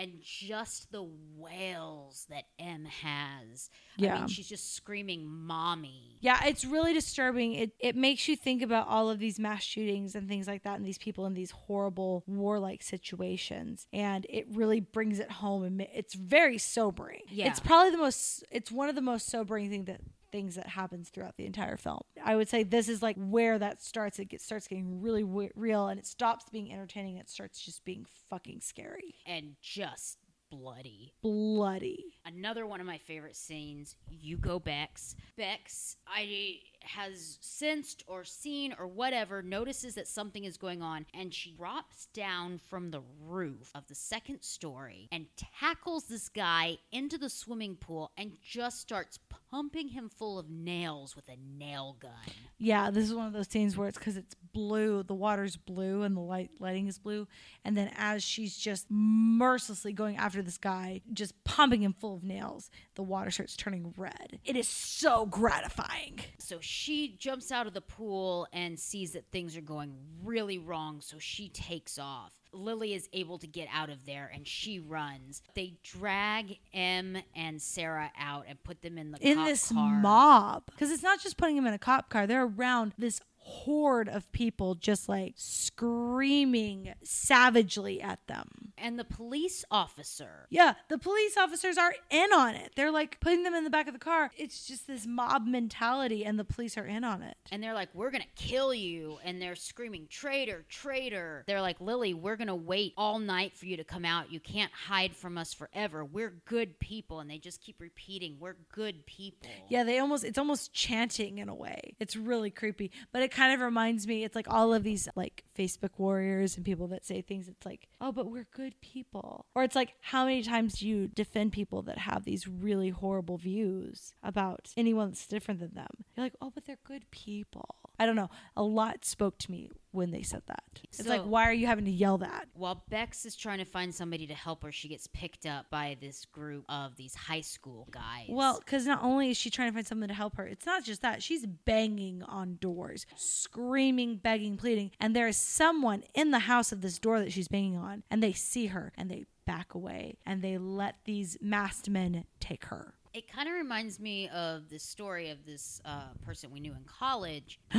And just the wails that Em has. I Yeah. mean, she's just screaming mommy. Yeah, it's really disturbing. It it makes you think about all of these mass shootings and things like that and these people in these horrible warlike situations and it really brings it home and it's very sobering. Yeah. It's probably the most it's one of the most sobering thing that things that happens throughout the entire film. I would say this is like where that starts. It gets, starts getting really w- real and it stops being entertaining. It starts just being fucking scary. and just bloody. Bloody. Another one of my favorite scenes, you go Bex. Bex I has sensed or seen or whatever notices that something is going on and she drops down from the roof of the second story and tackles this guy into the swimming pool and just starts pumping him full of nails with a nail gun. Yeah, this is one of those scenes where it's because it's blue, the water's blue, and the light lighting is blue. And then as she's just mercilessly going after this guy, just pumping him full of nails, the water starts turning red. It is so gratifying. So she jumps out of the pool and sees that things are going really wrong, so she takes off. Lily is able to get out of there and she runs. They drag Em and Sarah out and put them in the In this car. mob, because it's not just putting them in a cop car, they're around this horde of people just like screaming savagely at them. And the police officer Yeah, the police officers are in on it. They're like putting them in the back of the car. It's just this mob mentality, and the police are in on it. and they're like, We're gonna kill you. And they're screaming, Traitor, traitor. They're like, Lily, we're gonna wait all night for you to come out. You can't hide from us forever. We're good people. And they just keep repeating, We're good people. Yeah, they almost it's almost chanting in a way. It's really creepy. But it kind of reminds me it's like all of these like Facebook warriors and people that say things it's like, "Oh, but we're good people." Or it's like how many times do you defend people that have these really horrible views about anyone that's different than them? You're like, "Oh, but they're good people." I don't know. A lot spoke to me when they said that. It's like, why are you having to yell that? While Bex is trying to find somebody to help her, she gets picked up by this group of these high school guys. Well, because not only is she trying to find someone to help her, it's not just that. She's banging on doors, screaming, begging, pleading. And there is someone in the house of this door that she's banging on, and they see her and they back away and they let these masked men take her. It kind of reminds me of the story of this uh, person we knew in college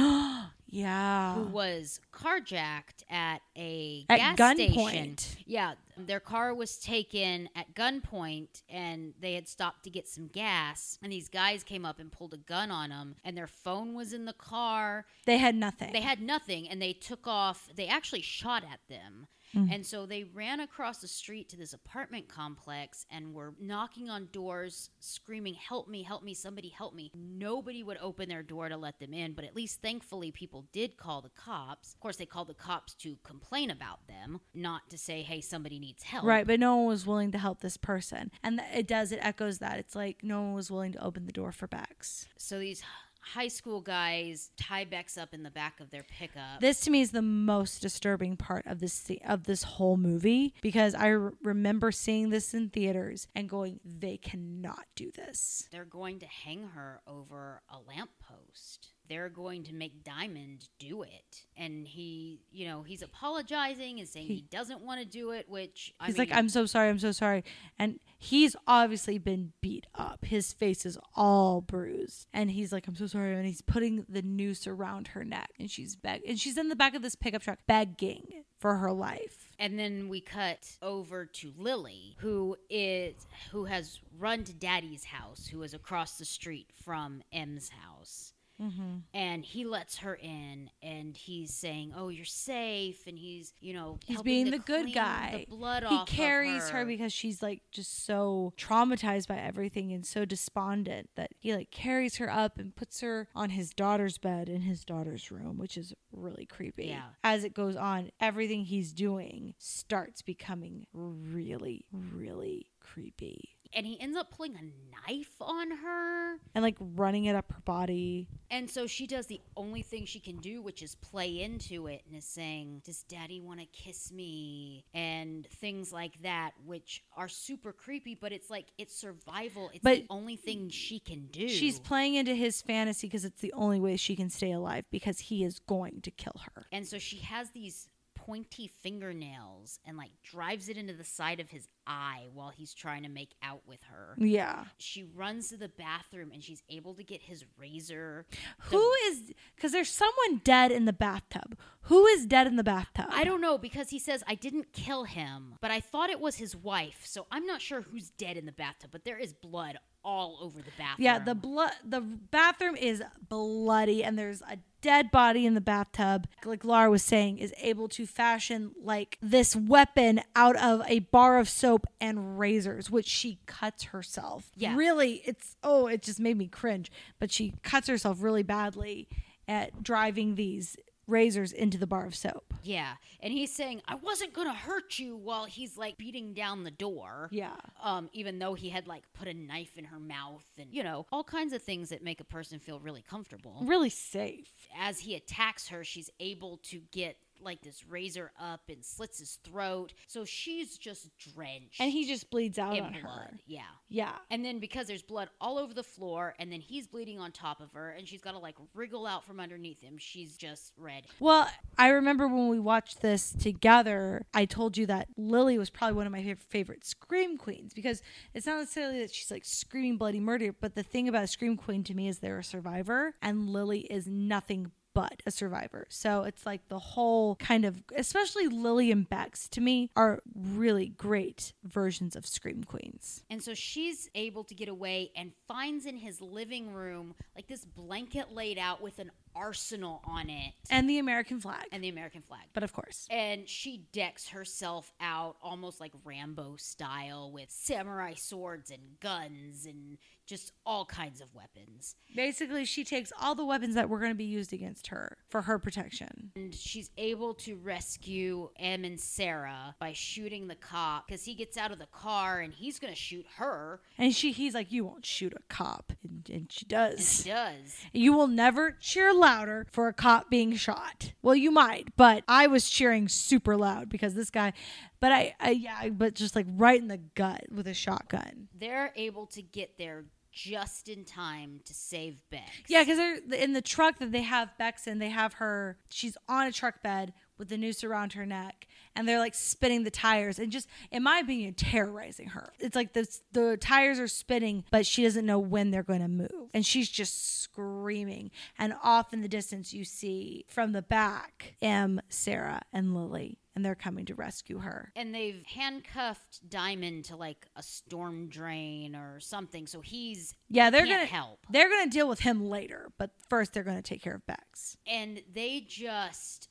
Yeah. who was carjacked at a At gas gunpoint. station. Yeah, their car was taken at gunpoint, and they had stopped to get some gas. And these guys came up and pulled a gun on them, and their phone was in the car. They had nothing. They had nothing, and they took off. They actually shot at them. Mm. And so they ran across the street to this apartment complex and were knocking on doors, screaming, Help me, help me, somebody help me. Nobody would open their door to let them in, but at least thankfully people did call the cops. Of course, they called the cops to complain about them, not to say, Hey, somebody needs help. Right, but no one was willing to help this person. And th- it does, it echoes that. It's like no one was willing to open the door for Bex. So these high school guys tie Bex up in the back of their pickup. This to me is the most disturbing part of this of this whole movie because I r- remember seeing this in theaters and going, they cannot do this. They're going to hang her over a lamppost. They're going to make Diamond do it. And he, you know, he's apologizing and saying he, He- doesn't want to do it, which I He's mean, like, I'm so sorry, I'm so sorry. And he's obviously been beat up. His face is all bruised. And he's like, I'm so sorry. And he's putting the noose around her neck. And she's beg and she's in the back of this pickup truck begging for her life. And then we cut over to Lily, who is who has run to Daddy's house, who is across the street from Em's house. Mm-hmm. And he lets her in, and he's saying, "Oh, you're safe," and he's, you know, He's being the good guy. The blood he carries her. her because she's like just so traumatized by everything and so despondent that he like carries her up and puts her on his daughter's bed in his daughter's room, which is really creepy. Yeah. As it goes on, everything he's doing starts becoming really, really creepy. And he ends up pulling a knife on her. And like running it up her body. And so she does the only thing she can do, which is play into it and is saying, Does daddy want to kiss me? And things like that, which are super creepy, but it's like it's survival. It's But the only thing she can do. She's playing into his fantasy because it's the only way she can stay alive because he is going to kill her. and so she has these pointy fingernails and like drives it into the side of his eye while he's trying to make out with her. Yeah. She runs to the bathroom and she's able to get his razor. Who is because there's someone dead in the bathtub. Who is dead in the bathtub? I don't know because he says I didn't kill him, but I thought it was his wife. So I'm not sure who's dead in the bathtub, but there is blood all over the bathroom. Yeah, the blood the bathroom is bloody and there's a dead body in the bathtub. Like Laura was saying, is able to fashion like this weapon out of a bar of soap and razors, which she cuts herself. Yeah. Really, it's oh, it just made me cringe. But she cuts herself really badly at driving these razors into the bar of soap. Yeah, and he's saying I wasn't gonna hurt you while he's like beating down the door. Yeah. Um, even though he had like put a knife in her mouth and you know all kinds of things that make a person feel really comfortable. Really safe. As he attacks her, she's able to get like this razor up and slits his throat, so she's just drenched And he just bleeds out in on blood. her. Yeah. Yeah. And then because there's blood all over the floor, and then he's bleeding on top of her, and she's got to like wriggle out from underneath him. She's just red. Well, I remember when we watched this together, I told you that Lily was probably one of my favorite Scream Queens because it's not necessarily that she's like screaming bloody murder, but the thing about a Scream Queen to me is they're a survivor, and Lily is nothing but a survivor. So it's like the whole kind of, especially Lily and Bex to me, are really great versions of Scream Queens. And so she's able to get away and finds in his living room like this blanket laid out with an arsenal on it And the American flag. and the American flag. but of course. And she decks herself out almost like Rambo style with samurai swords and guns and just all kinds of weapons. Basically, she takes all the weapons that were going to be used against her for her protection. And she's able to rescue Em and Sarah by shooting the cop because he gets out of the car and he's going to shoot her. And she, he's like, "You won't shoot a cop," and, and she And does. he does. You will never cheer louder for a cop being shot. Well, you might, but I was cheering super loud because this guy. But I, I yeah, but just like right in the gut with a shotgun. They're able to get there just in time to save Bex. Yeah, because they're in the truck that they have Bex in. They have her. She's on a truck bed with the noose around her neck, and they're like spinning the tires and just, in my opinion, terrorizing her. It's like the the tires are spinning, but she doesn't know when they're going to move, and she's just screaming. And off in the distance, you see from the back Em, Sarah, and Lily, and they're coming to rescue her. and they've handcuffed Diamond to like a storm drain or something, so he's Yeah, they're gonna help. They're gonna deal with him later, but first they're gonna take care of Bex. and they just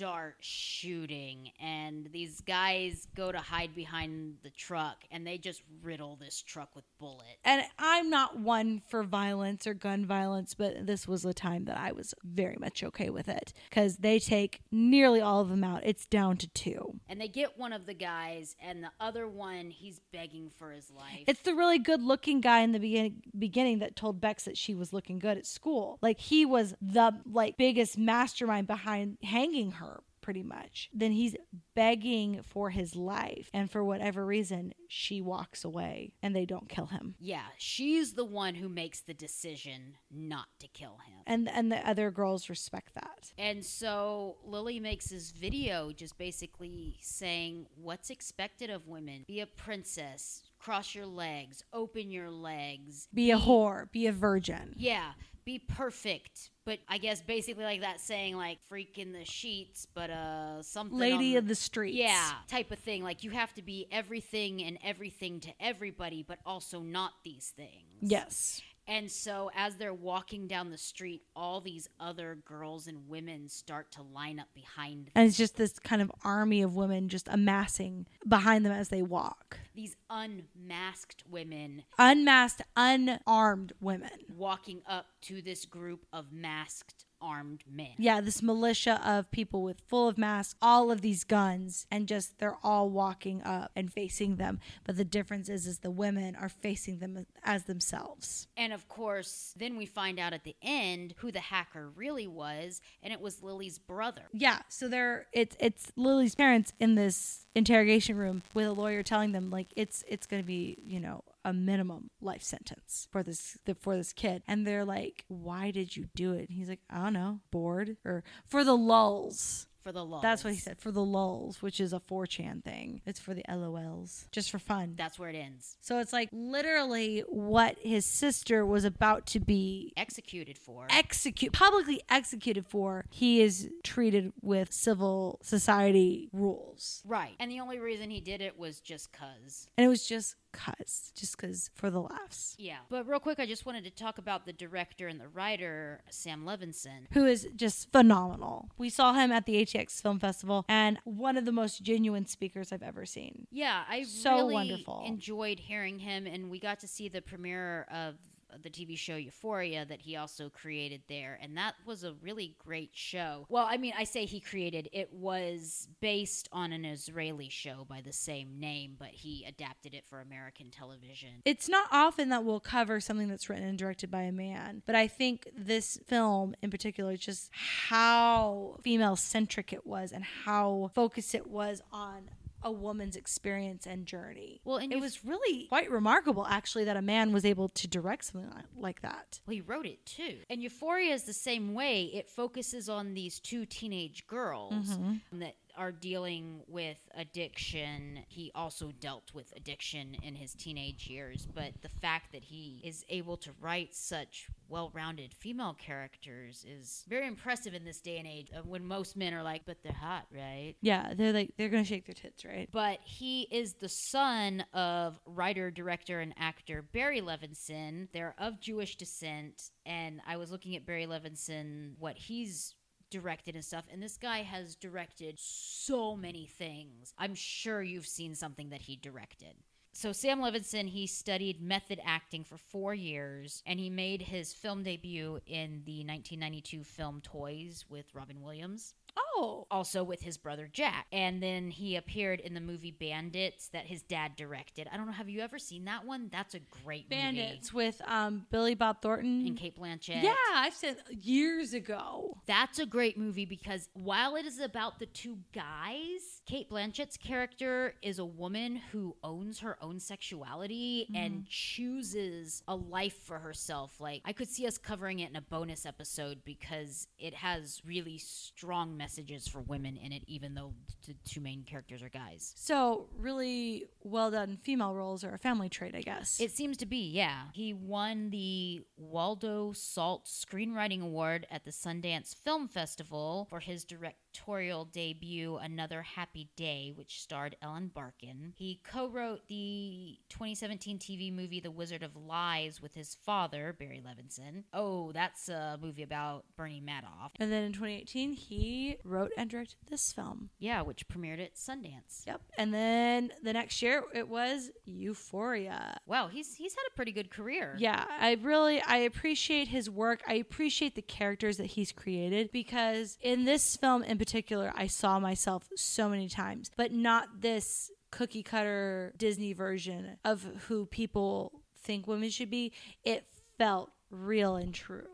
start shooting and these guys go to hide behind the truck and they just riddle this truck with bullets and I'm not one for violence or gun violence, but this was a time that I was very much okay with it because they take nearly all of them out. It's down to two. and they get one of the guys and the other one he's begging for his life It's the really good looking guy in the begin- beginning that told Bex that she was looking good at school. Like he was the like biggest mastermind behind hanging her pretty much. Then he's begging for his life and for whatever reason she walks away and they don't kill him. yeah she's the one who makes the decision not to kill him And and the other girls respect that. And so Lily makes this video just basically saying what's expected of women be a princess, cross your legs, open your legs, Be a whore, be a virgin. yeah, be perfect. But I guess basically like that saying like freak in the sheets, but uh something Lady on of the streets. yeah, type of thing. Like you have to be everything and everything to everybody, but also not these things. Yes. And so, as they're walking down the street, all these other girls and women start to line up behind them. And it's just this kind of army of women just amassing behind them as they walk. these unmasked women Unmasked, unarmed women. walking up to this group of masked armed men. Yeah, this militia of people with full of masks, all of these guns, and just they're all walking up and facing them. But the difference is, is the women are facing them as themselves. And of course, then we find out at the end who the hacker really was, and it was Lily's brother. Yeah, so they're it's it's Lily's parents in this interrogation room with a lawyer telling them like it's it's going to be you know a minimum life sentence for this for this kid, and they're like, why did you do it? And he's like, I don't know, bored or for the lulz. For the lulz. That's what he said for the lulz, which is a 4chan thing. It's for the LOLs, just for fun. That's where it ends. So it's like literally what his sister was about to be Executed for. execute publicly executed for. He is treated with civil society rules. right. And the only reason he did it was just cuz. And it was just cuz, just cuz for the laughs. Yeah. But real quick, I just wanted to talk about the director and the writer, Sam Levinson. Who is just phenomenal. We saw him at the ATX Film Festival and one of the most genuine speakers I've ever seen. Yeah, I So really wonderful. enjoyed hearing him, and we got to see the premiere of the TV show Euphoria that he also created there, and that was a really great show. Well, I mean, I say he created; it was based on an Israeli show by the same name, but he adapted it for American television. It's not often that we'll cover something that's written and directed by a man, but I think this film in particular, just how female centric it was and how focused it was on a woman's experience and journey. Well, and it was really quite remarkable, actually, that a man was able to direct something like that. Well, he wrote it too. And Euphoria is the same way. It focuses on these two teenage girls mm-hmm. that are dealing with addiction. He also dealt with addiction in his teenage years, but the fact that he is able to write such well rounded female characters is very impressive in this day and age uh, when most men are like, but they're hot, right? Yeah, they're like they're gonna shake their tits, right? but he is the son of writer, director, and actor Barry Levinson. They're of Jewish descent, and I was looking at Barry Levinson, what he's directed and stuff, and this guy has directed so many things. I'm sure you've seen something that he directed. So Sam Levinson, he studied method acting for four years, and he made his film debut in the 1992 film Toys with Robin Williams Oh, also with his brother Jack. And then he appeared in the movie Bandits that his dad directed. I don't know, have you ever seen that one? That's a great Bandits with um Billy Bob Thornton. And Cate Blanchett. yeah, I've seen years ago. That's a great movie because while it is about the two guys, Cate Blanchett's character is a woman who owns her own sexuality and chooses a life for herself. Like, I could see us covering it in a bonus episode because it has really strong messages for women in it, even though the two main characters are guys. So really well done female roles are a family trait, I guess. It seems to be, yeah. He won the Waldo Salt Screenwriting Award at the Sundance Film Festival for his directorial debut, Another Happy Day, which starred Ellen Barkin. He co wrote the 2017 TV movie The Wizard of Lies with his father, Barry Levinson. Oh, that's a movie about Bernie Madoff. and then in 2018, he wrote and directed this film. Yeah, which premiered at Sundance. Yep. And then the next year, it was Euphoria. Wow, he's he's had a pretty good career. Yeah, I really I appreciate his work. I appreciate the characters that he's created because in this film in particular, I saw myself so many times, but not this cookie cutter Disney version of who people think women should be. It felt real and true.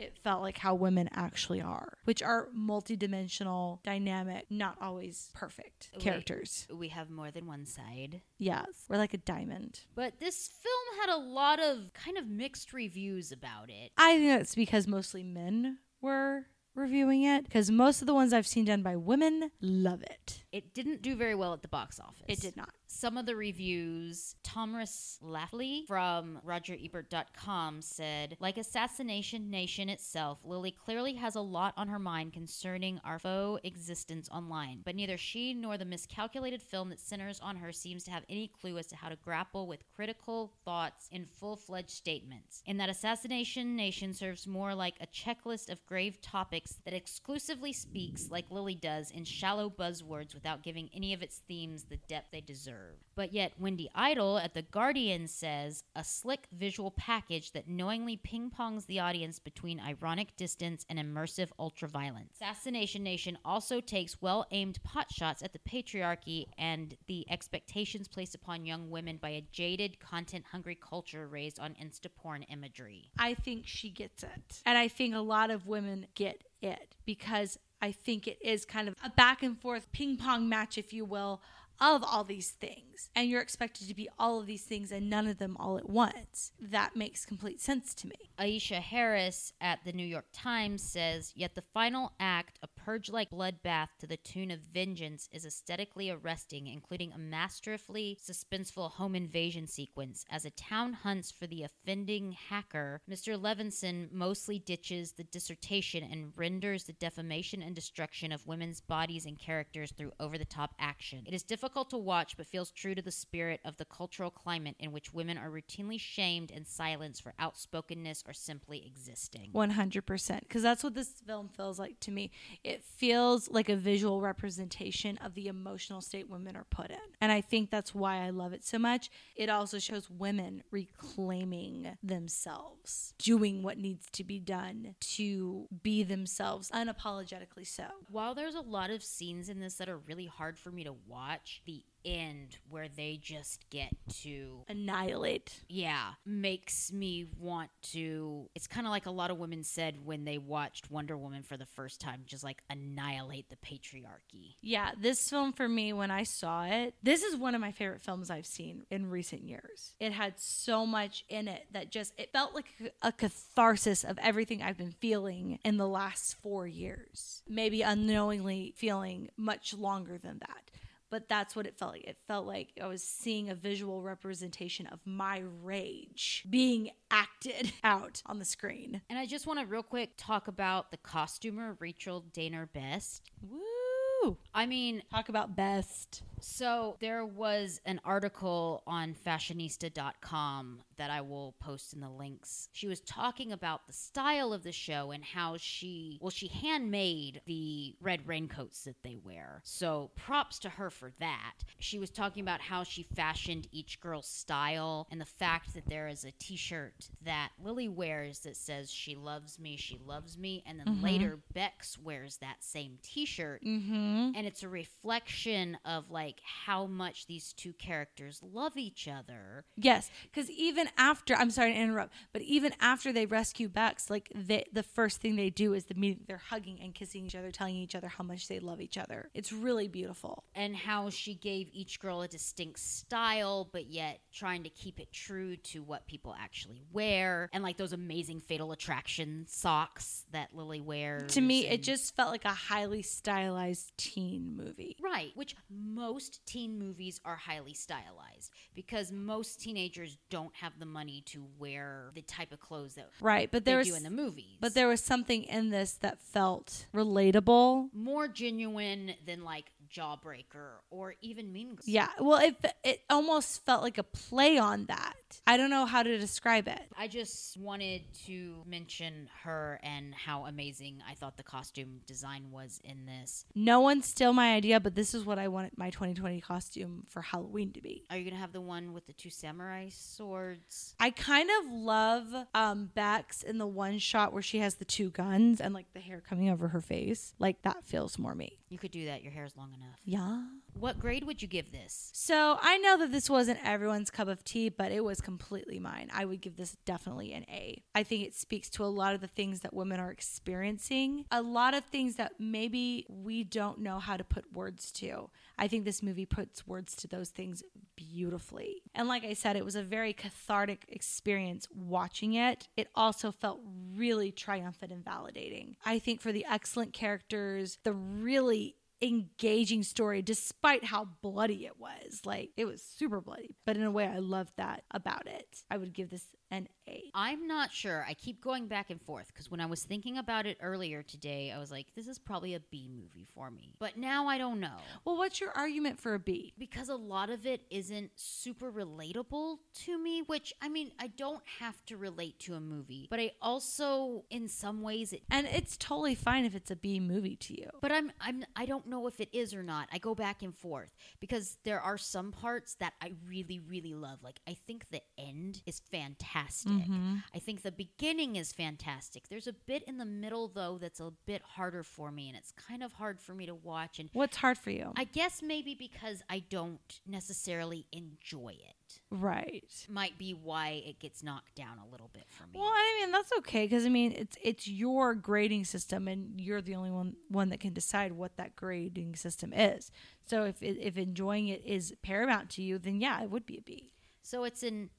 It felt like how women actually are, which are multidimensional, dynamic, not always perfect characters. We have more than one side. Yes, we're like a diamond. But this film had a lot of kind of mixed reviews about it. I think that's because mostly men were reviewing it because most of the ones I've seen done by women love it. It didn't do very well at the box office. It did not. Some of the reviews, Thomas Laffly from RogerEbert.com said, like Assassination Nation itself, Lily clearly has a lot on her mind concerning our faux existence online, but neither she nor the miscalculated film that centers on her seems to have any clue as to how to grapple with critical thoughts in full fledged statements. In that Assassination Nation serves more like a checklist of grave topics that exclusively speaks, like Lily does, in shallow buzzwords without giving any of its themes the depth they deserve. But yet, Wendy Ide at The Guardian says a slick visual package that knowingly ping pongs the audience between ironic distance and immersive ultraviolence. Assassination Nation also takes well aimed potshots at the patriarchy and the expectations placed upon young women by a jaded, content hungry culture raised on insta porn imagery. I think she gets it. And I think a lot of women get it because I think it is kind of a back and forth ping pong match, if you will, of all these things. And you're expected to be all of these things and none of them all at once. That makes complete sense to me. Aisha Harris at the New York Times says, Yet the final act, a purge like bloodbath to the tune of vengeance is aesthetically arresting, including a masterfully suspenseful home invasion sequence. As a town hunts for the offending hacker, Mr. Levinson mostly ditches the dissertation and renders the defamation and destruction of women's bodies and characters through over the top action. It is difficult to watch, but feels true to the spirit of the cultural climate in which women are routinely shamed and silenced for outspokenness or simply existing. 100% because that's what this film feels like to me it feels like a visual representation of the emotional state women are put in. And i think that's why i love it so much. It also shows women reclaiming themselves doing what needs to be done to be themselves unapologetically so. While there's a lot of scenes in this that are really hard for me to watch, the end where they just get to annihilate. Yeah makes me want to it's kind of like a lot of women said when they watched wonder woman for the first time just like annihilate the patriarchy. Yeah this film for me when i saw it this is one of my favorite films i've seen in recent years. It had so much in it that just it felt like a catharsis of everything i've been feeling in the last four years. Maybe unknowingly feeling much longer than that but that's what it felt like. It felt like I was seeing a visual representation of my rage being acted out on the screen. and i just want to real quick talk about the costumer Rachel Dainer-Best Woo! i mean Talk about best. So there was an article on fashionista.com that I will post in the links. She was talking about the style of the show and how she, well, she handmade the red raincoats that they wear. So props to her for that. She was talking about how she fashioned each girl's style and the fact that there is a t shirt that Lily wears that says, She loves me, she loves me. And then later, Bex wears that same t shirt Mm-hmm. and it's a reflection of like how much these two characters love each other Yes, because even after I'm sorry to interrupt, but even after they rescue Bex, like they, the first thing they do is the meeting. They're hugging and kissing each other, telling each other how much they love each other. It's really beautiful. and how she gave each girl a distinct style but yet trying to keep it true to what people actually wear and like those amazing fatal attraction socks that lily wears To me, it just felt like a highly stylized teen movie. Right, which most teen movies are highly stylized because most teenagers don't have the money to wear the type of clothes that Right, but they there was do in the movies. but there was something in this that felt relatable. more genuine than like Jawbreaker or even Mean Girls. Yeah, well, it it almost felt like a play on that. I don't know how to describe it. I just wanted to mention her and how amazing I thought the costume design was in this. No one's still my idea, but this is what I want my 2020 costume for Halloween to be. Are you gonna have the one with the two samurai swords? I kind of love um, Bex in the one shot where she has the two guns and like the hair coming over her face. Like that feels more me. You could do that. Your hair's long enough. Yeah. What grade would you give this? So I know that this wasn't everyone's cup of tea, but it was completely mine. I would give this definitely an A. I think it speaks to a lot of the things that women are experiencing, a lot of things that maybe we don't know how to put words to. I think this movie puts words to those things beautifully. And like I said, it was a very cathartic experience watching it. It also felt really triumphant and validating. I think for the excellent characters, the really engaging story despite how bloody it was. Like it was super bloody, but in a way I loved that about it. I would give this an A. I'm not sure. I keep going back and forth because when I was thinking about it earlier today, I was like, this is probably a B movie for me. But now I don't know. Well, what's your argument for a B? Because a lot of it isn't super relatable to me, which I mean, I don't have to relate to a movie, but I also, in some ways, it. And it's totally fine if it's a B movie to you. But I'm I'm I don't know if it is or not. I go back and forth because there are some parts that I really really love. Like I think the end is fantastic. Mm-hmm. I think the beginning is fantastic. There's a bit in the middle though that's a bit harder for me and it's kind of hard for me to watch and What's hard for you? I guess maybe because I don't necessarily enjoy it. right. Might be why it gets knocked down a little bit for me. Well, I mean that's okay because I mean it's it's your grading system and you're the only one one that can decide what that grading system is. So if if enjoying it is paramount to you, then yeah, it would be a B. So it's an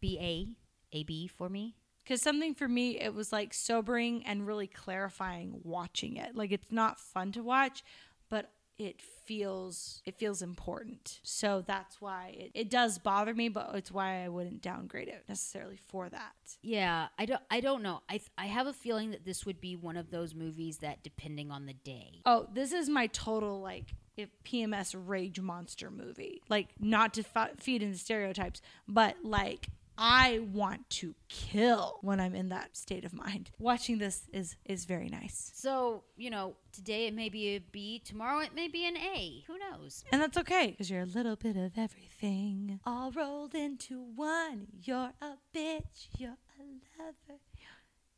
BA, AB for me. Because something for me, it was like sobering and really clarifying watching it. Like it's not fun to watch, but it feels it feels important. So that's why it, it does bother me, but it's why I wouldn't downgrade it necessarily for that. Yeah, I don't. I don't know. I th- I have a feeling that this would be one of those movies that, depending on the day. Oh, this is my total like if PMS rage monster movie. Like not to f- feed into stereotypes, but like I want to kill when I'm in that state of mind. Watching this is is very nice. So you know, today it may be a B. Tomorrow it may be an A. Who knows? And that's okay because you're a little bit of everything all rolled into one. You're a bitch, you're a lover,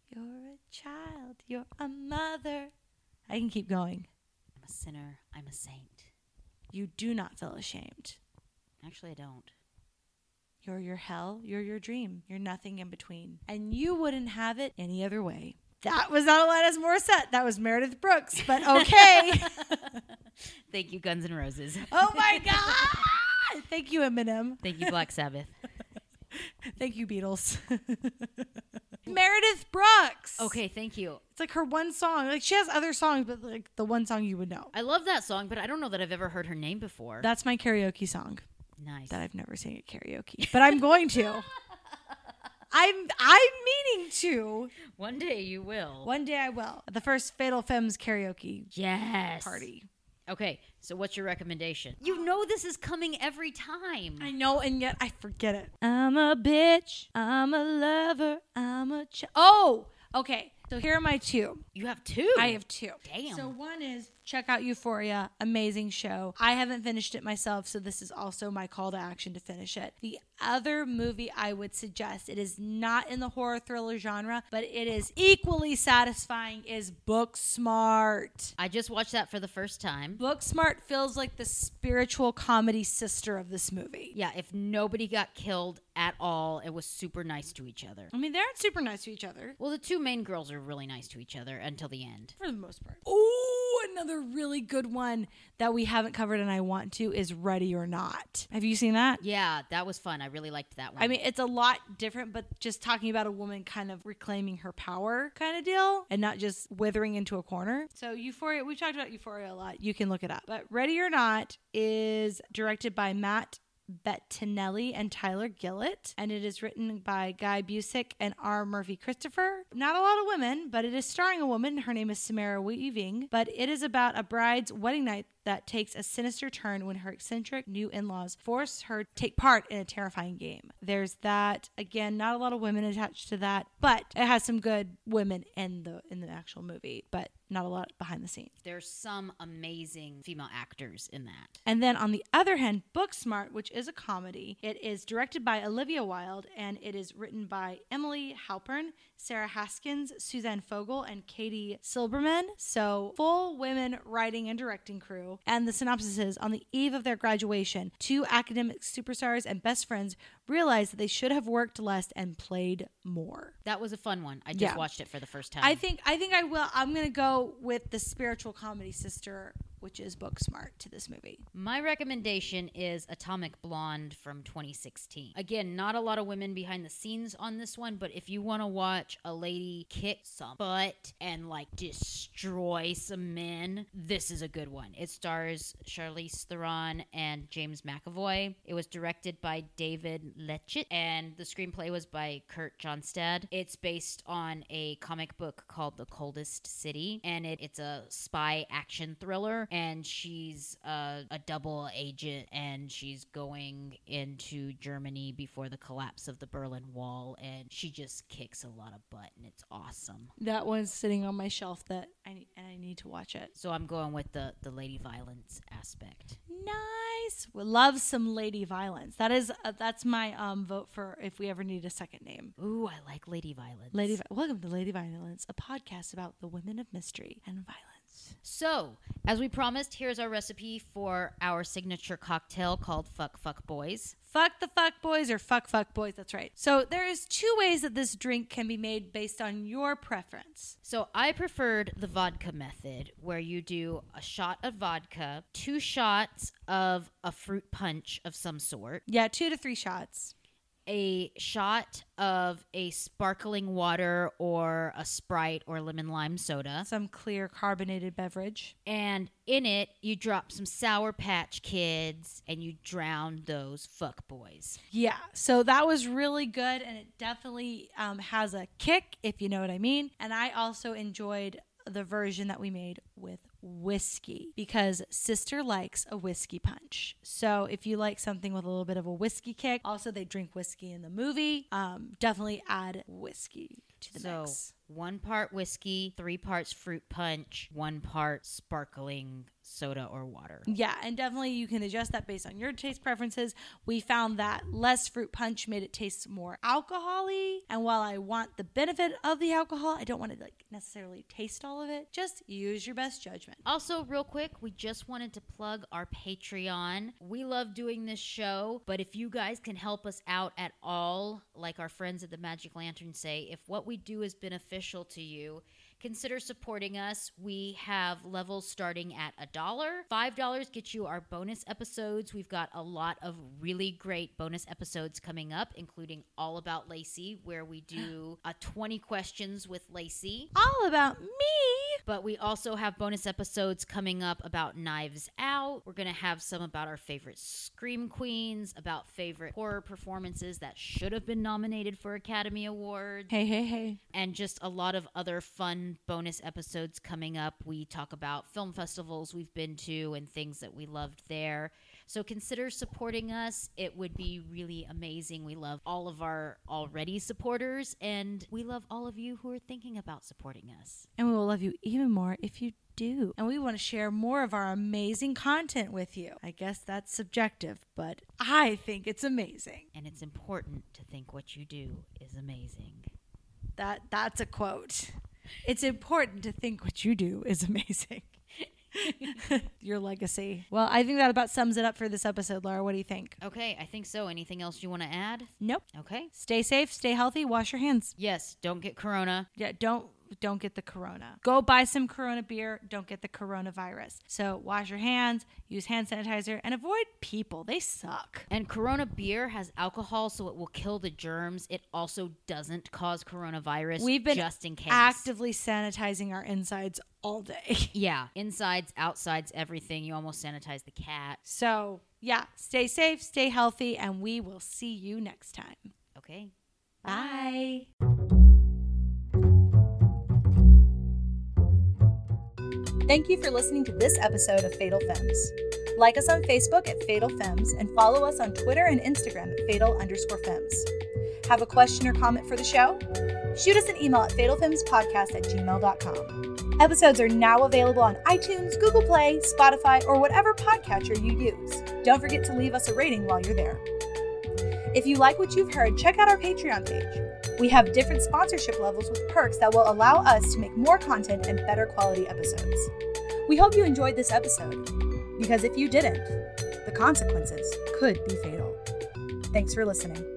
you're a child, you're a mother. I can keep going. I'm a sinner. I'm a saint. You do not feel ashamed. Actually, I don't. You're your hell, you're your dream, you're nothing in between. And you wouldn't have it any other way. That was not Alanis Morissette. That was Meredith Brooks, but okay. Thank you, Guns N' Roses. oh my God. Thank you, Eminem. Thank you, Black Sabbath. Thank you, Beatles. Meredith Brooks. Okay, thank you. It's like her one song. Like she has other songs, but like the one song you would know. I love that song, but I don't know that I've ever heard her name before. That's my karaoke song nice. that I've never sang at karaoke, but I'm going to. I'm I'm meaning to. One day you will. One day I will. The first Fatal Femmes karaoke Yes. party. Okay, so what's your recommendation? You know this is coming every time. I know, and yet I forget it. I'm a bitch. I'm a lover. I'm a ch- oh. Okay, so here are my two. You have two. I have two. Damn. So one is check out Euphoria, amazing show. I haven't finished it myself, so this is also my call to action to finish it. The other movie I would suggest, it is not in the horror thriller genre, but it is equally satisfying is Booksmart. I just watched that for the first time. Booksmart feels like the spiritual comedy sister of this movie. Yeah, if nobody got killed at all, it was super nice to each other. I mean, they aren't super nice to each other Well, the two main girls are really nice to each other until the end. for the most part. Oh, another really good one that we haven't covered and I want to is Ready or Not. Have you seen that? Yeah, that was fun. I really liked that one. I mean, it's a lot different, but just talking about a woman kind of reclaiming her power kind of deal and not just withering into a corner. So, Euphoria, we've talked about Euphoria a lot. You can look it up. But Ready or Not is directed by Matt Bettinelli and Tyler Gillett, and it is written by Guy Busick and R. Murphy Christopher. Not a lot of women, but it is starring a woman. Her name is Samara Weaving, but it is about a bride's wedding night that takes a sinister turn when her eccentric new in-laws force her to take part in a terrifying game. There's that. Again, not a lot of women attached to that, but it has some good women in the in the actual movie, but not a lot behind the scenes. There's some amazing female actors in that. And then on the other hand, Booksmart, which is a comedy, it is directed by Olivia Wilde and it is written by Emily Halpern, Sarah Haskins, Suzanne Fogel, and Katie Silberman. So full women writing and directing crew. And the synopsis is on the eve of their graduation, two academic superstars and best friends realize that they should have worked less and played more. That was a fun one. I just Yeah. watched it for the first time. I think I think I will I'm gonna go with the spiritual comedy sister, which is Booksmart to this movie. My recommendation is Atomic Blonde from 2016. Again, not a lot of women behind the scenes on this one, but if you want to watch a lady kick some butt and like destroy some men, this is a good one. It stars Charlize Theron and James McAvoy. It was directed by David Letchett, and the screenplay was by Kurt Johnstad. It's based on a comic book called The Coldest City, and it, it's a spy action thriller. And she's a, a double agent, and she's going into Germany before the collapse of the Berlin Wall, and she just kicks a lot of butt, and it's awesome. That one's sitting on my shelf that I need, and I need to watch it. So I'm going with the the lady violence aspect. Nice. We love some lady violence. That is uh, that's my um vote for if we ever need a second name. Ooh, I like lady violence. Lady, Vi- welcome to Lady Violence, a podcast about the women of mystery and violence. So, as we promised, here's our recipe for our signature cocktail called Fuck Fuck Boys. Fuck the fuck boys or fuck fuck boys. That's right. So there is two ways that this drink can be made based on your preference. So, I preferred the vodka method where you do a shot of vodka, two shots of a fruit punch of some sort, Yeah, two to three shots. A shot of a sparkling water or a Sprite or lemon lime soda. Some clear carbonated beverage. And in it, you drop some Sour Patch Kids and you drown those fuck boys. Yeah, so that was really good, and it definitely um, has a kick, if you know what I mean. And I also enjoyed the version that we made with whiskey because sister likes a whiskey punch. So if you like something with a little bit of a whiskey kick, also they drink whiskey in the movie. Um, definitely add whiskey to the so, mix. one part whiskey, three parts fruit punch, one part sparkling soda or water. Yeah, and definitely you can adjust that based on your taste preferences. We found that less fruit punch made it taste more alcoholy, and while I want the benefit of the alcohol, I don't want to like necessarily taste all of it. Just use your best judgment. Also, real quick, we just wanted to plug our Patreon. We love doing this show, but if you guys can help us out at all, like our friends at the Magic Lantern say, if what we do is beneficial to you, consider supporting us. We have levels starting at a dollar. Five dollars gets you our bonus episodes. We've got a lot of really great bonus episodes coming up, including All About Lacey, where we do a 20 questions with Lacey. All about me. But we also have bonus episodes coming up about Knives Out. We're going to have some about our favorite Scream Queens, about favorite horror performances that should have been nominated for Academy Awards. Hey, hey, hey. And just a lot of other fun bonus episodes coming up. We talk about film festivals we've been to and things that we loved there. So consider supporting us. It would be really amazing. We love all of our already supporters, and we love all of you who are thinking about supporting us. And we will love you even more if you do. And we want to share more of our amazing content with you. I guess that's subjective, but I think it's amazing. And it's important to think what you do is amazing. That that's a quote. It's important to think what you do is amazing. Your legacy. Well, I think that about sums it up for this episode, Laura. What do you think? Okay, I think so. Anything else you want to add? Nope. Okay. Stay safe, stay healthy, wash your hands. Yes, don't get corona. Yeah, don't don't get the corona. Go buy some corona beer, don't get the coronavirus. So wash your hands, use hand sanitizer, and avoid people. They suck. And Corona beer has alcohol, so it will kill the germs. It also doesn't cause coronavirus. We've been just in case. actively sanitizing our insides all day. Yeah, insides, outsides, everything. You almost sanitize the cat. So, yeah, stay safe, stay healthy, and we will see you next time. Okay. Bye. Thank you for listening to this episode of Fatal Femmes. Like us on Facebook at Fatal Femmes and follow us on Twitter and Instagram at fatal underscore femmes. Have a question or comment for the show? Shoot us an email at fatalfemmespodcast at gmail.com. Episodes are now available on iTunes, Google Play, Spotify, or whatever podcatcher you use. Don't forget to leave us a rating while you're there. If you like what you've heard, check out our Patreon page. We have different sponsorship levels with perks that will allow us to make more content and better quality episodes. We hope you enjoyed this episode, because if you didn't, the consequences could be fatal. Thanks for listening.